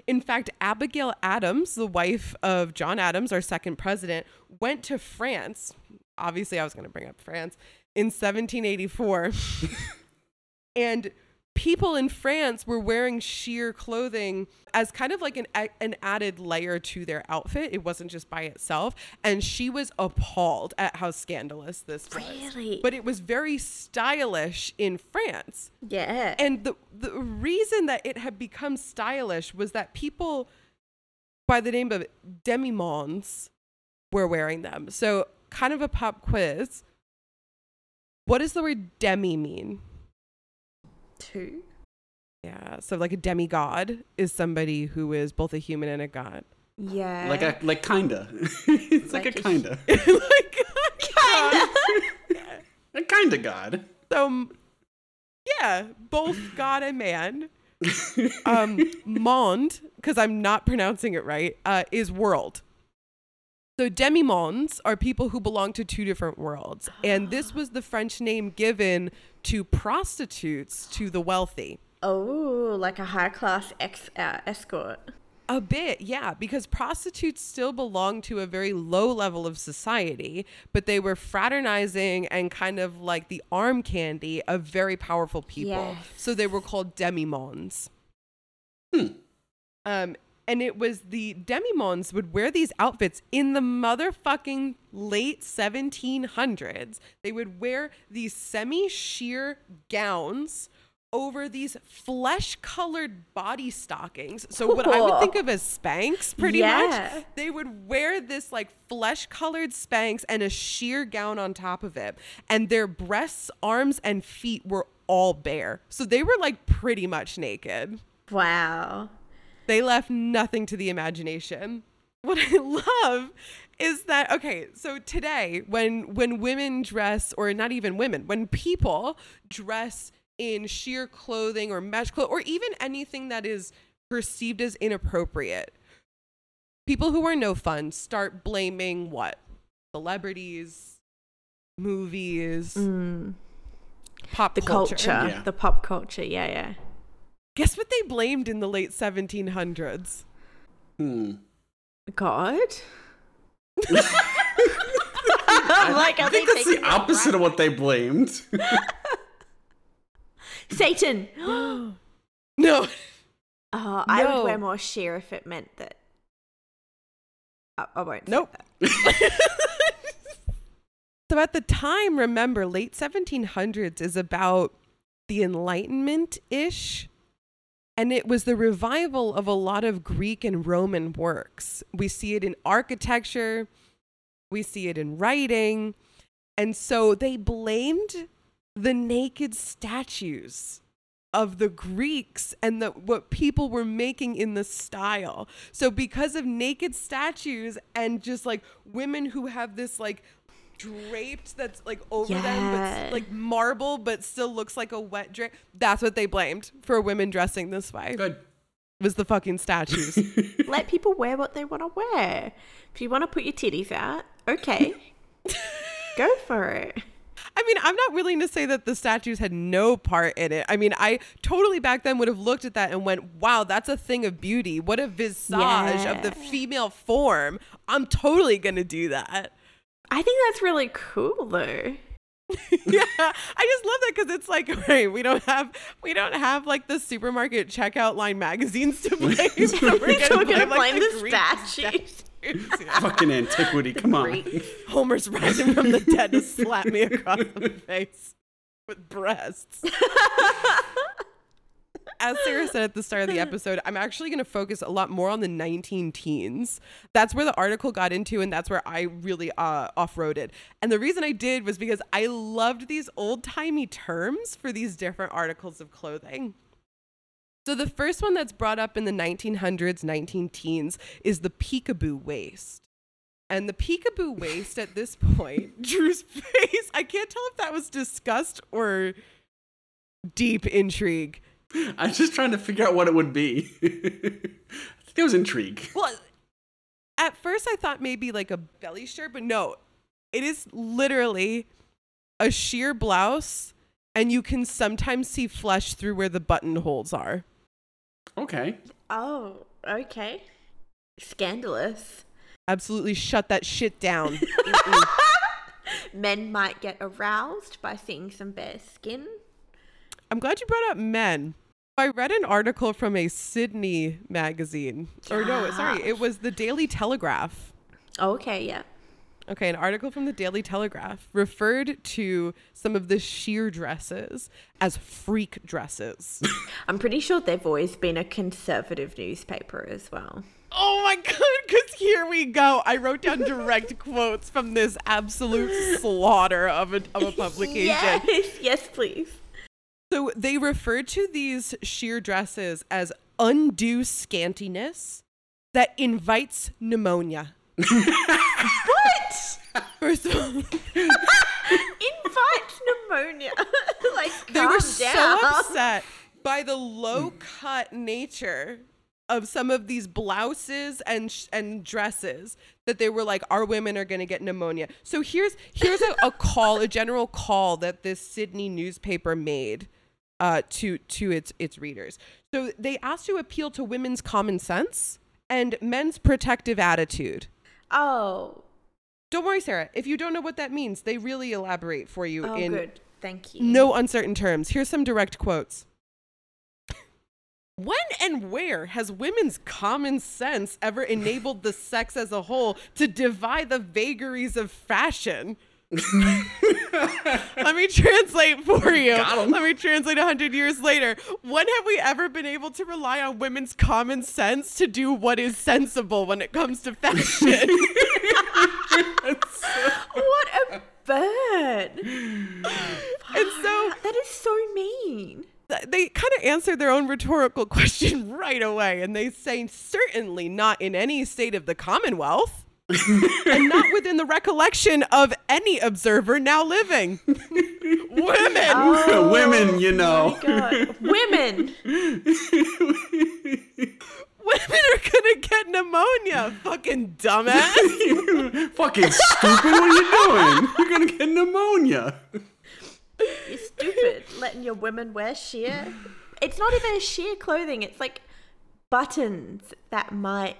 In fact, Abigail Adams, the wife of John Adams, our second president, went to France. Obviously, I was going to bring up France in 1784. and people in France were wearing sheer clothing as kind of like an, an added layer to their outfit. It wasn't just by itself. And she was appalled at how scandalous this was. Really? But it was very stylish in France. Yeah. And the the reason that it had become stylish was that people by the name of demi-mondes were wearing them. So, kind of a pop quiz. What does the word demi mean? Two. Yeah, so like a demigod is somebody who is both a human and a god. Yeah. like a like kinda. it's like, Like a a- kinda. like a god. A kinda god. so um, yeah, both god and man. um, monde, because I'm not pronouncing it right, uh, is world. So demi-mondes are people who belong to two different worlds, and this was the French name given to prostitutes to the wealthy. Oh, like a high class ex uh, escort. A bit, yeah, because prostitutes still belong to a very low level of society, but they were fraternizing and kind of like the arm candy of very powerful people. Yes. So they were called demi-mondes. Hmm. Um, and it was the demi-mondes would wear these outfits in the motherfucking late 1700s. They would wear these semi-sheer gowns over these flesh-colored body stockings. So what I would think of as Spanx, pretty Yeah. much. They would wear this like flesh-colored Spanx and a sheer gown on top of it, and their breasts, arms, and feet were all bare. So they were like pretty much naked. Wow. They left nothing to the imagination. What I love is that okay, so today when when women dress or not even women, when people dress in sheer clothing or mesh clothing or even anything that is perceived as inappropriate, people who are no fun start blaming what? Celebrities, movies, Mm. pop The culture. Yeah. The pop culture. Yeah, yeah. Guess what they blamed in the late 1700s? Hmm. God. I'm like, I think they that's the taking it opposite of what they blamed. Satan. No. Oh, I would wear more sheer if it meant that. I, I won't. say Nope. that. So at the time, remember, late 1700s is about the Enlightenment ish. And it was the revival of a lot of Greek and Roman works. We see it in architecture, we see it in writing. And so they blamed the naked statues of the Greeks and the what people were making in the style. So because of naked statues and just like women who have this like draped that's like over them, but like marble, but still looks like a wet drape. That's what they blamed for women dressing this way. Good. Was the fucking statues. Let people wear what they want to wear. If you want to put your titties out, okay. Go for it. I mean, I'm not willing to say that the statues had no part in it. I mean, I totally back then would have looked at that and went, wow, that's a thing of beauty. What a visage of the female form. I'm totally going to do that. I think that's really cool though. yeah, I just love that because it's like, right, we don't have we don't have like the supermarket checkout line magazines to blame. so we're So we're gonna, gonna blame, like, blame the Greek statues. statues. Yeah. Fucking antiquity. Come on. Homer's rising from the dead to slap me across the face with breasts. As Sarah said at the start of the episode, I'm actually going to focus a lot more on the 19 teens. That's where the article got into, and that's where I really uh, off roaded. And the reason I did was because I loved these old timey terms for these different articles of clothing. So the first one that's brought up in the 1900s, 19 teens is the peekaboo waist. And the peekaboo waist at this point, Drew's face, I can't tell if that was disgust or deep intrigue. I'm just trying to figure out what it would be. I think it was intrigue. Well, at first I thought maybe like a belly shirt, but no, it is literally a sheer blouse, and you can sometimes see flesh through where the buttonholes are. Okay. Oh, okay. Scandalous. Absolutely shut that shit down. Men might get aroused by seeing some bare skin. I'm glad you brought up men. I read an article from a Sydney magazine. Or no, ah. sorry, it was the Daily Telegraph. Oh, okay, yeah. Okay, an article from the Daily Telegraph referred to some of the sheer dresses as freak dresses. I'm pretty sure they've always been a conservative newspaper as well. oh my god, because here we go. I wrote down direct quotes from this absolute slaughter of a, of a publication. Yes, yes, please. So they refer to these sheer dresses as undue scantiness that invites pneumonia. What? First of all, Invite pneumonia. like, they were down. so upset by the low mm. cut nature of some of these blouses and sh- and dresses that they were like our women are going to get pneumonia. So here's here's a, a call, a general call that this Sydney newspaper made uh, to to its its readers. So they asked to appeal to women's common sense and men's protective attitude. Oh, Don't worry, Sarah. If you don't know what that means, they really elaborate for you oh, in good. Thank you. no uncertain terms. Here's some direct quotes. When and where has women's common sense ever enabled the sex as a whole to defy the vagaries of fashion? Let me translate for you. Let me translate a hundred years later. When have we ever been able to rely on women's common sense to do what is sensible when it comes to fashion? What a bird. and so That is so mean. they kind of answer their own rhetorical question right away and they say certainly not in any state of the commonwealth and not within the recollection of any observer now living women Oh, Women, you oh know. Women. women are gonna get pneumonia fucking dumbass Fucking stupid. What are you doing? You're gonna get pneumonia. You're stupid. Letting your women wear sheer. It's not even sheer clothing. It's like buttons that might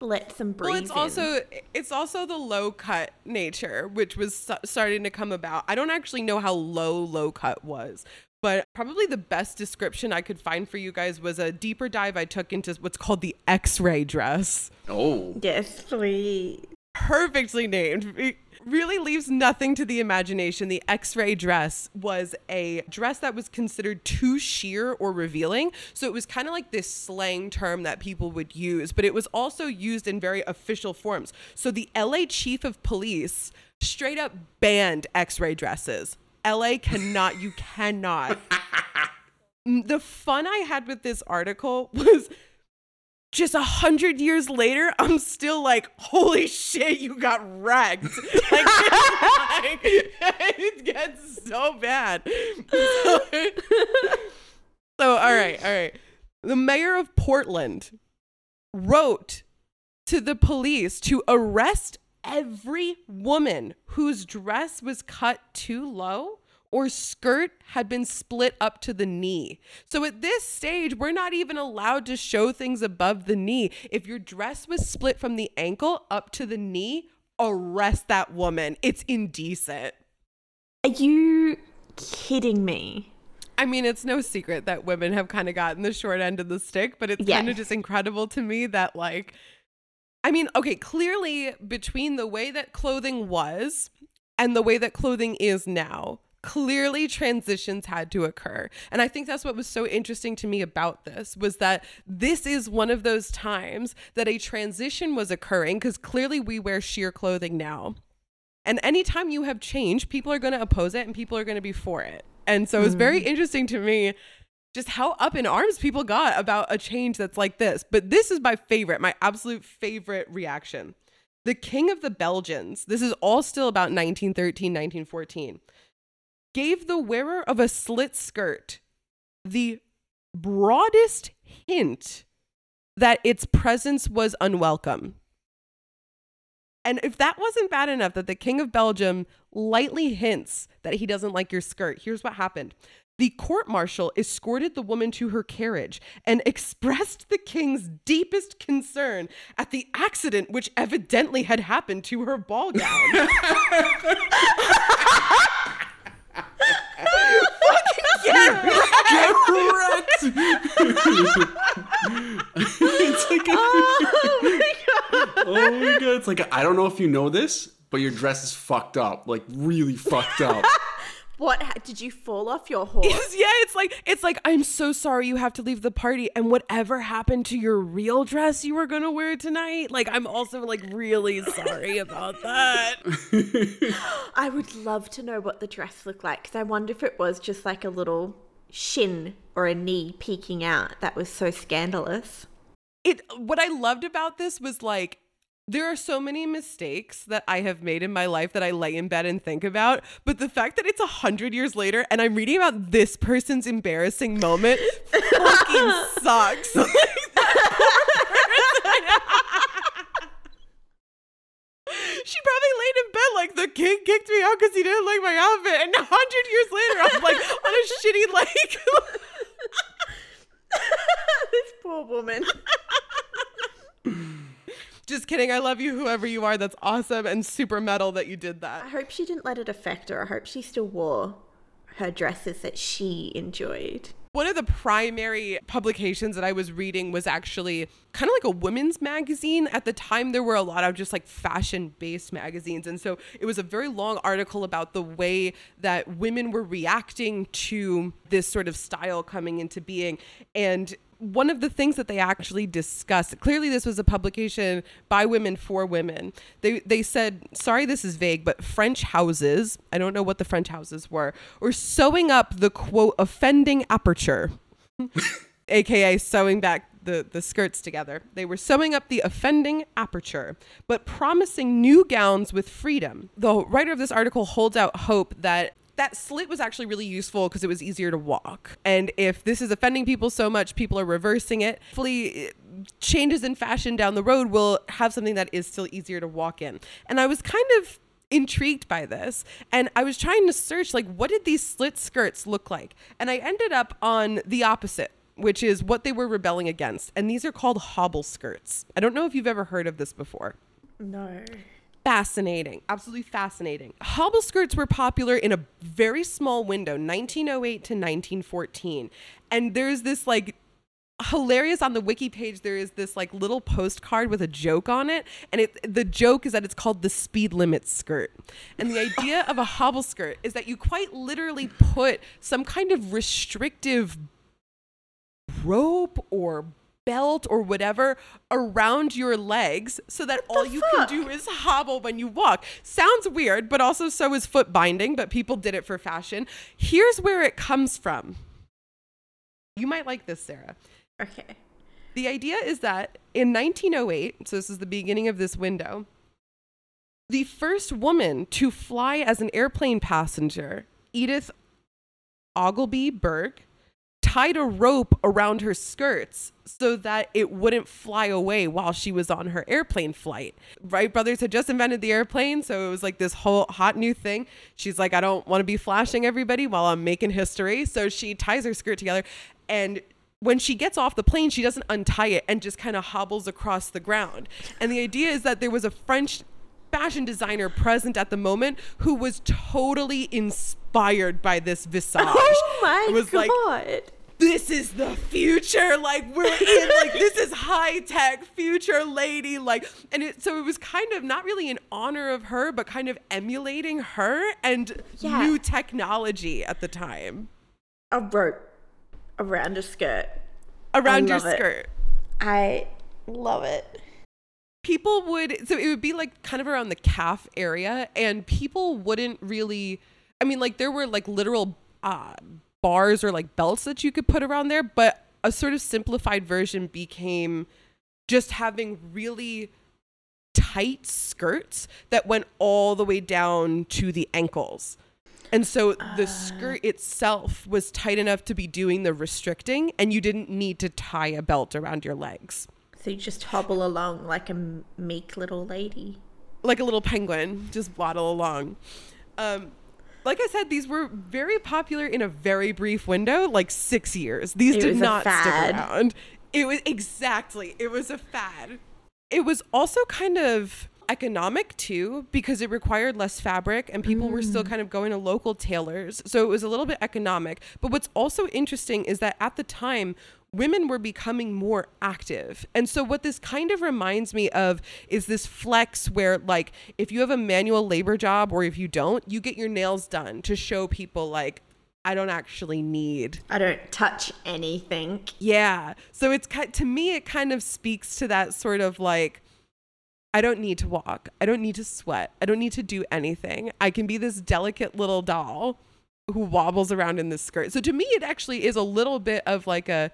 let some breeze well it's in. also it's also the low cut nature which was st- starting to come about i don't actually know how low low cut was but probably the best description i could find for you guys was a deeper dive i took into what's called the x-ray dress Oh. Yes, please. perfectly named It really leaves nothing to the imagination. The x-ray dress was a dress that was considered too sheer or revealing. So it was kind of like this slang term that people would use but it was also used in very official forms. So the la chief of police straight up banned x-ray dresses. La cannot you cannot. The fun i had with this article was just a hundred years later, I'm still like, holy shit, you got wrecked. Like, like, it gets so bad. So, so, all right, all right. The mayor of Portland wrote to the police to arrest every woman whose dress was cut too low or skirt had been split up to the knee. So at this stage, we're not even allowed to show things above the knee. If your dress was split from the ankle up to the knee, arrest that woman. It's indecent. Are you kidding me? I mean, it's no secret that women have kind of gotten the short end of the stick, but it's Yeah. kind of just incredible to me that, like, I mean, okay, clearly between the way that clothing was and the way that clothing is now, clearly transitions had to occur. And I think that's what was so interesting to me about this was that this is one of those times that a transition was occurring because clearly we wear sheer clothing now. And anytime you have change, people are going to oppose it and people are going to be for it. And so it's very mm. interesting to me just how up in arms people got about a change that's like this. But this is my favorite, my absolute favorite reaction. The king of the Belgians, this is all still about 1913, 1914, gave the wearer of a slit skirt the broadest hint that its presence was unwelcome. And if that wasn't bad enough that the king of Belgium lightly hints that he doesn't like your skirt, here's what happened. The court marshal escorted the woman to her carriage and expressed the king's deepest concern at the accident which evidently had happened to her ball gown. Get wrecked! it's like a, oh my god! It's like I don't know if you know this, but your dress is fucked up, like really fucked up. What did you fall off your horse? yeah, it's like it's like I'm so sorry you have to leave the party and whatever happened to your real dress you were going to wear tonight? Like I'm also like really sorry about that. I would love to know what the dress looked like because I wonder if it was just like a little shin or a knee peeking out. That was so scandalous. it what I loved about this was like there are so many mistakes that I have made in my life that I lay in bed and think about, but the fact that it's a hundred years later and I'm reading about this person's embarrassing moment fucking sucks. She probably laid in bed like the king kicked me out because he didn't like my outfit, and a hundred years later, I'm like on a shitty lake. this poor woman. Just kidding. I love you, whoever you are. That's awesome and super metal that you did that. I hope she didn't let it affect her. I hope she still wore her dresses that she enjoyed. One of the primary publications that I was reading was actually kind of like a women's magazine. At the time, there were a lot of just like fashion based magazines. And so it was a very long article about the way that women were reacting to this sort of style coming into being. And one of the things that they actually discussed clearly this was a publication by women for women they they said sorry this is vague but french houses i don't know what the french houses were were sewing up the quote offending aperture aka sewing back the, the skirts together. They were sewing up the offending aperture, but promising new gowns with freedom. The writer of this article holds out hope that that slit was actually really useful because it was easier to walk. And if this is offending people so much, people are reversing it. Hopefully, changes in fashion down the road will have something that is still easier to walk in. And I was kind of intrigued by this and I was trying to search like what did these slit skirts look like? And I ended up on the opposite, which is what they were rebelling against. And these are called hobble skirts. I don't know if you've ever heard of this before. No. Fascinating. Absolutely fascinating. Hobble skirts were popular in a very small window, 1908 to 1914. And there's this like hilarious on the wiki page there is this like little postcard with a joke on it and it the joke is that it's called the speed limit skirt and the idea of a hobble skirt is that you quite literally put some kind of restrictive rope or belt or whatever around your legs so that all you fuck? can do is hobble when you walk. Sounds weird, but also so is foot binding, but people did it for fashion. Here's where it comes from. You might like this, Sarah. Okay. The idea is that in 1908, so this is the beginning of this window, the first woman to fly as an airplane passenger, Edith Ogilvy Berg, tied a rope around her skirts so that it wouldn't fly away while she was on her airplane flight. Wright brothers had just invented the airplane, so it was like this whole hot new thing. She's like, I don't want to be flashing everybody while I'm making history. So she ties her skirt together and when she gets off the plane, she doesn't untie it and just kind of hobbles across the ground. And the idea is that there was a French fashion designer present at the moment who was totally inspired by this visage. Oh my It was god. like, this is the future like we're in like this is high tech future lady like and it so it was kind of not really in honor of her but kind of emulating her and Yeah. new technology at the time a rope around a skirt. around your love it. skirt I love it. people would so it would be like kind of around the calf area and people wouldn't really i mean like there were like literal uh bars or like belts that you could put around there but a sort of simplified version became just having really tight skirts that went all the way down to the ankles and so the skirt itself was tight enough to be doing the restricting and you didn't need to tie a belt around your legs So you just hobble along like a meek little lady. like a little penguin, just waddle along. Um, like I said, these were very popular in a very brief window, like six years. These It did not stick around. It was exactly, it was a fad. It was also kind of economic too because it required less fabric and people were still kind of going to local tailors. So it was a little bit economic. But what's also interesting is that at the time, women were becoming more active. And so what this kind of reminds me of is this flex where like if you have a manual labor job or if you don't, you get your nails done to show people like I don't actually need I don't touch anything. yeah. So it's to me, it kind of speaks to that sort of like, I don't need to walk. I don't need to sweat. I don't need to do anything. I can be this delicate little doll who wobbles around in this skirt. So to me, it actually is a little bit of like a,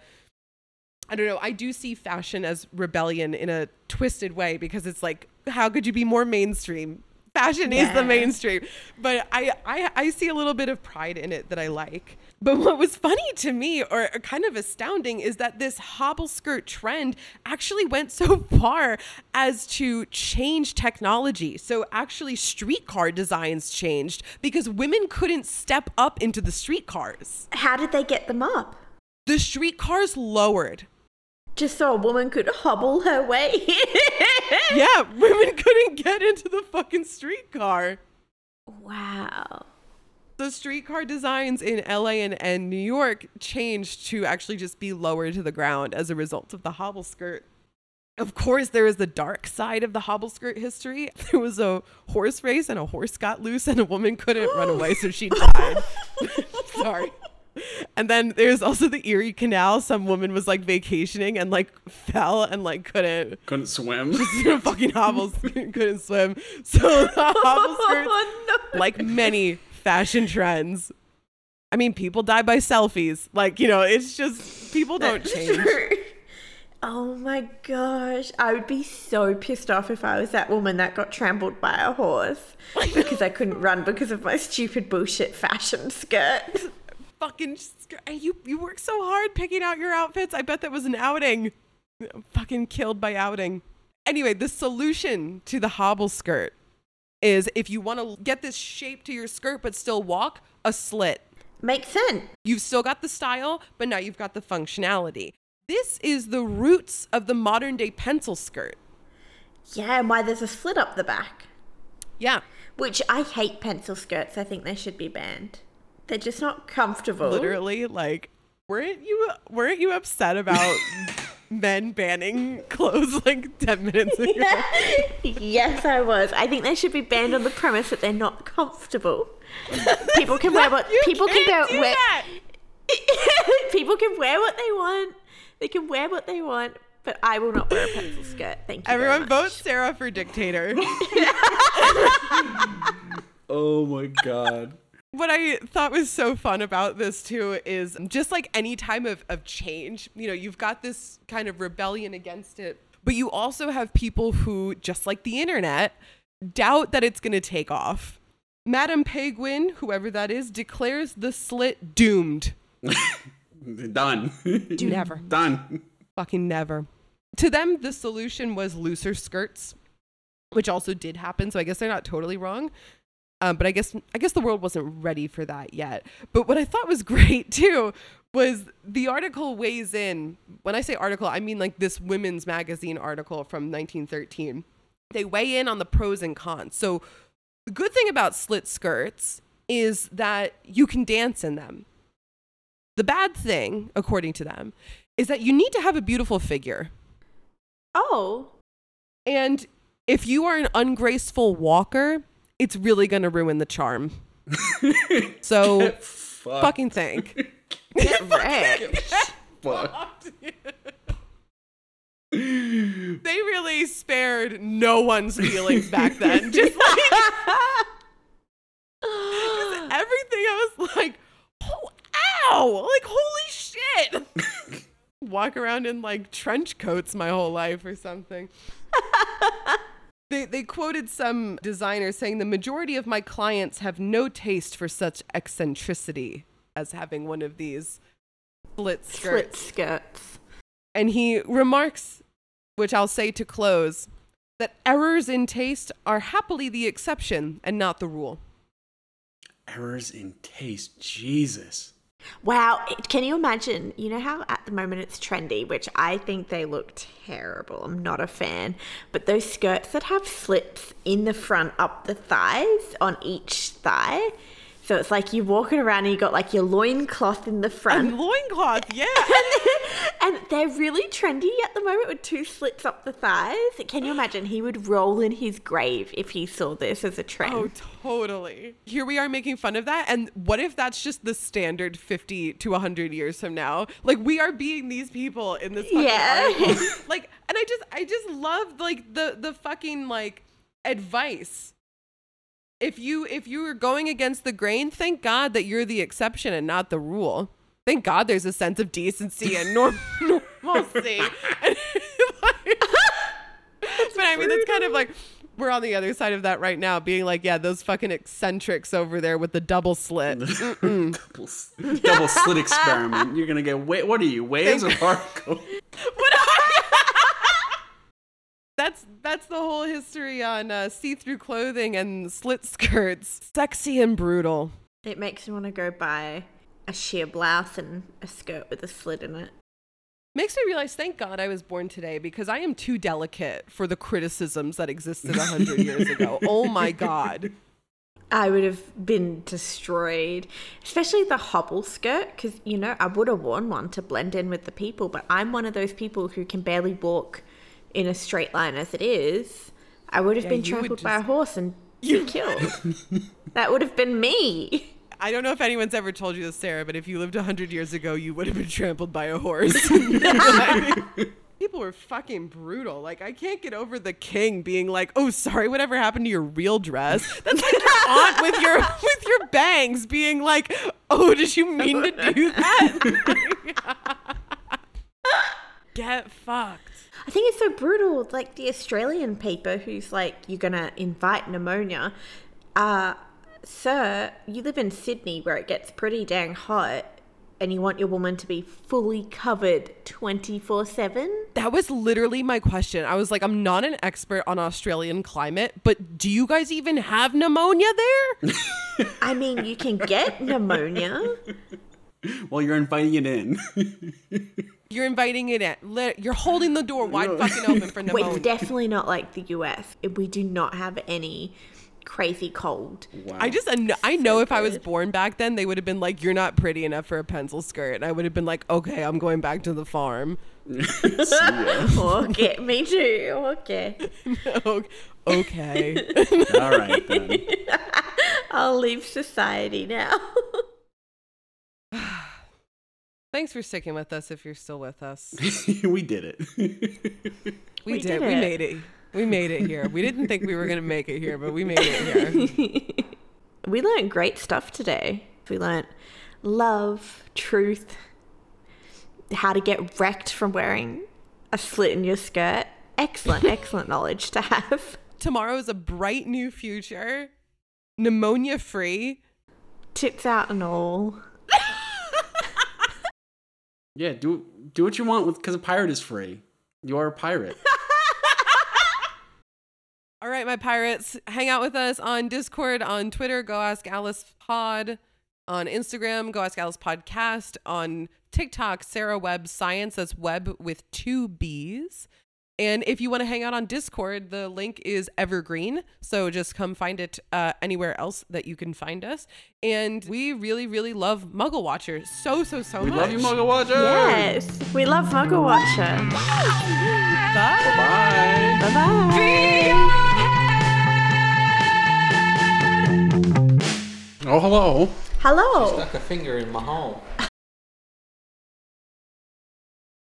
I don't know. I do see fashion as rebellion in a twisted way because it's like, how could you be more mainstream? Fashion is the mainstream, but I, I I see a little bit of pride in it that I like. But what was funny to me, or kind of astounding, is that this hobble skirt trend actually went so far as to change technology. So actually, streetcar designs changed because women couldn't step up into the streetcars. How did they get them up? The streetcars lowered. Just so a woman could hobble her way. Yeah, women couldn't get into the fucking streetcar. wow. The streetcar designs in LA and, and New York changed to actually just be lower to the ground as a result of the hobble skirt. Of course, there is the dark side of the hobble skirt history. There was a horse race and a horse got loose and a woman couldn't run away, so she died. Sorry. And then there's also the Erie Canal. Some woman was like vacationing and like fell and like couldn't Couldn't swim. fucking hobbles couldn't swim. So the hobble skirts Oh, no. like many fashion trends. I mean, people die by selfies. Like, you know, it's just people don't That's change. true. Oh my gosh. I would be so pissed off if I was that woman that got trampled by a horse because I couldn't run because of my stupid bullshit fashion skirt. Fucking you you work so hard picking out your outfits. I bet that was an outing. Fucking killed by outing. Anyway, the solution to the hobble skirt is if you want to get this shape to your skirt but still walk, a slit. Makes sense. You've still got the style, but now you've got the functionality. This is the roots of the modern day pencil skirt. Yeah, and why there's a slit up the back. Yeah. Which I hate pencil skirts. I think they should be banned. They're just not comfortable. literally like weren't you weren't you upset about men banning clothes like 10 minutes ago yes, I was. I think they should be banned on the premise that they're not comfortable. People can wear what You people can can't go do wear. that. people can wear what they want. They can wear what they want, but I will not wear a pencil skirt. Thank you. very everyone much. vote sarah for dictator oh my god. What I thought was so fun about this too is just like any time of, of change, you know, you've got this kind of rebellion against it, but you also have people who, just like the internet, doubt that it's going to take off. Madame Paquin, whoever that is, declares the slit doomed. Done. Never. Done. Fucking never. To them, the solution was looser skirts, which also did happen. So I guess they're not totally wrong. Um, but I guess I guess the world wasn't ready for that yet. But what I thought was great too was the article weighs in. When I say article, I mean like this women's magazine article from 1913. They weigh in on the pros and cons. So the good thing about slit skirts is that you can dance in them. The bad thing, according to them, is that you need to have a beautiful figure. Oh, And if you are an ungraceful walker, it's really going to ruin the charm. so Fuck. fucking think. get wrecked. Fuck. They really spared no one's feelings back then. Just like everything, I was like, oh, ow! Like, holy shit! Walk around in like trench coats my whole life or something. They, they quoted some designer saying the majority of my clients have no taste for such eccentricity as having one of these split Slit skirts. skirts. And he remarks, which I'll say to close, that errors in taste are happily the exception and not the rule. Errors in taste. Jesus. Wow, can you imagine? You know how at the moment it's trendy, which I think they look terrible. I'm not a fan. But those skirts that have slits in the front up the thighs on each thigh. So it's like you're walking around and you got like your loincloth in the front. And loincloth, yeah. and they're really trendy at the moment with two slits up the thighs. Can you imagine? He would roll in his grave if he saw this as a trend. Oh, totally. Here we are making fun of that. And what if that's just the standard 50 to 100 years from now? Like, we are being these people in this Yeah. like, and I just, I just love, like, the, the fucking, like, advice. If you, if you are going against the grain, thank God that you're the exception and not the rule. Thank God there's a sense of decency and norm- normalcy. And, like, but I mean, that's kind of like we're on the other side of that right now, being like, yeah, those fucking eccentrics over there with the double slit. double, double slit experiment. You're gonna get wa- what are you waves or barcode? What are That's that's the whole history on uh, see-through clothing and slit skirts. Sexy and brutal. It makes me want to go buy a sheer blouse and a skirt with a slit in it. Makes me realize, thank God I was born today because I am too delicate for the criticisms that existed a hundred years ago. Oh my God. I would have been destroyed, especially the hobble skirt, because you know I would have worn one to blend in with the people. But I'm one of those people who can barely walk in a straight line as it is. I would have Yeah, been you trampled by a horse and be killed. that would have been me. I don't know if anyone's ever told you this, Sarah, but if you lived 100 years ago, you would have been trampled by a horse. People were fucking brutal. Like, I can't get over the king being like, oh, sorry, whatever happened to your real dress? That's like your aunt with your, with your bangs being like, oh, did you mean to do that? get fucked. I think it's so brutal. Like the Australian paper, who's like, you're gonna invite pneumonia. Uh, sir, you live in Sydney where it gets pretty dang hot, and you want your woman to be fully covered 24 7? That was literally my question. I was like, I'm not an expert on Australian climate, but do you guys even have pneumonia there? I mean, you can get pneumonia. well, you're inviting it in. You're inviting it in. You're holding the door wide fucking open for Wait, pneumonia. it's definitely not like the US. We do not have any crazy cold. wow. I just I know, I know if I was born back then, they would have been like, "You're not pretty enough for a pencil skirt," and I would have been like, "Okay, I'm going back to the farm." Okay, me too. Okay. okay. All right then. I'll leave society now. Thanks for sticking with us. If you're still with us, we did it. we, We did. did We made it. We made it here. We didn't think we were gonna make it here, but we made it here. We learned great stuff today. We learned love, truth, how to get wrecked from wearing a slit in your skirt. Excellent, excellent knowledge to have. Tomorrow is a bright new future, pneumonia free. Tits out and all. Yeah, do do what you want with because a pirate is free. You're a pirate. All right, my pirates, hang out with us on Discord, on Twitter, Go Ask Alice Pod, on Instagram, Go Ask Alice Podcast, on TikTok, Sarah Webb Science. That's Web with two B's. And if you want to hang out on Discord, the link is evergreen. So just come find it uh, anywhere else that you can find us. And we really, really love Muggle Watchers so, so, so we much. love you, Muggle Watcher. Yes, we love Muggle Watcher. Bye. Bye. Bye bye. Oh, hello. Hello. Stuck a finger in my hole.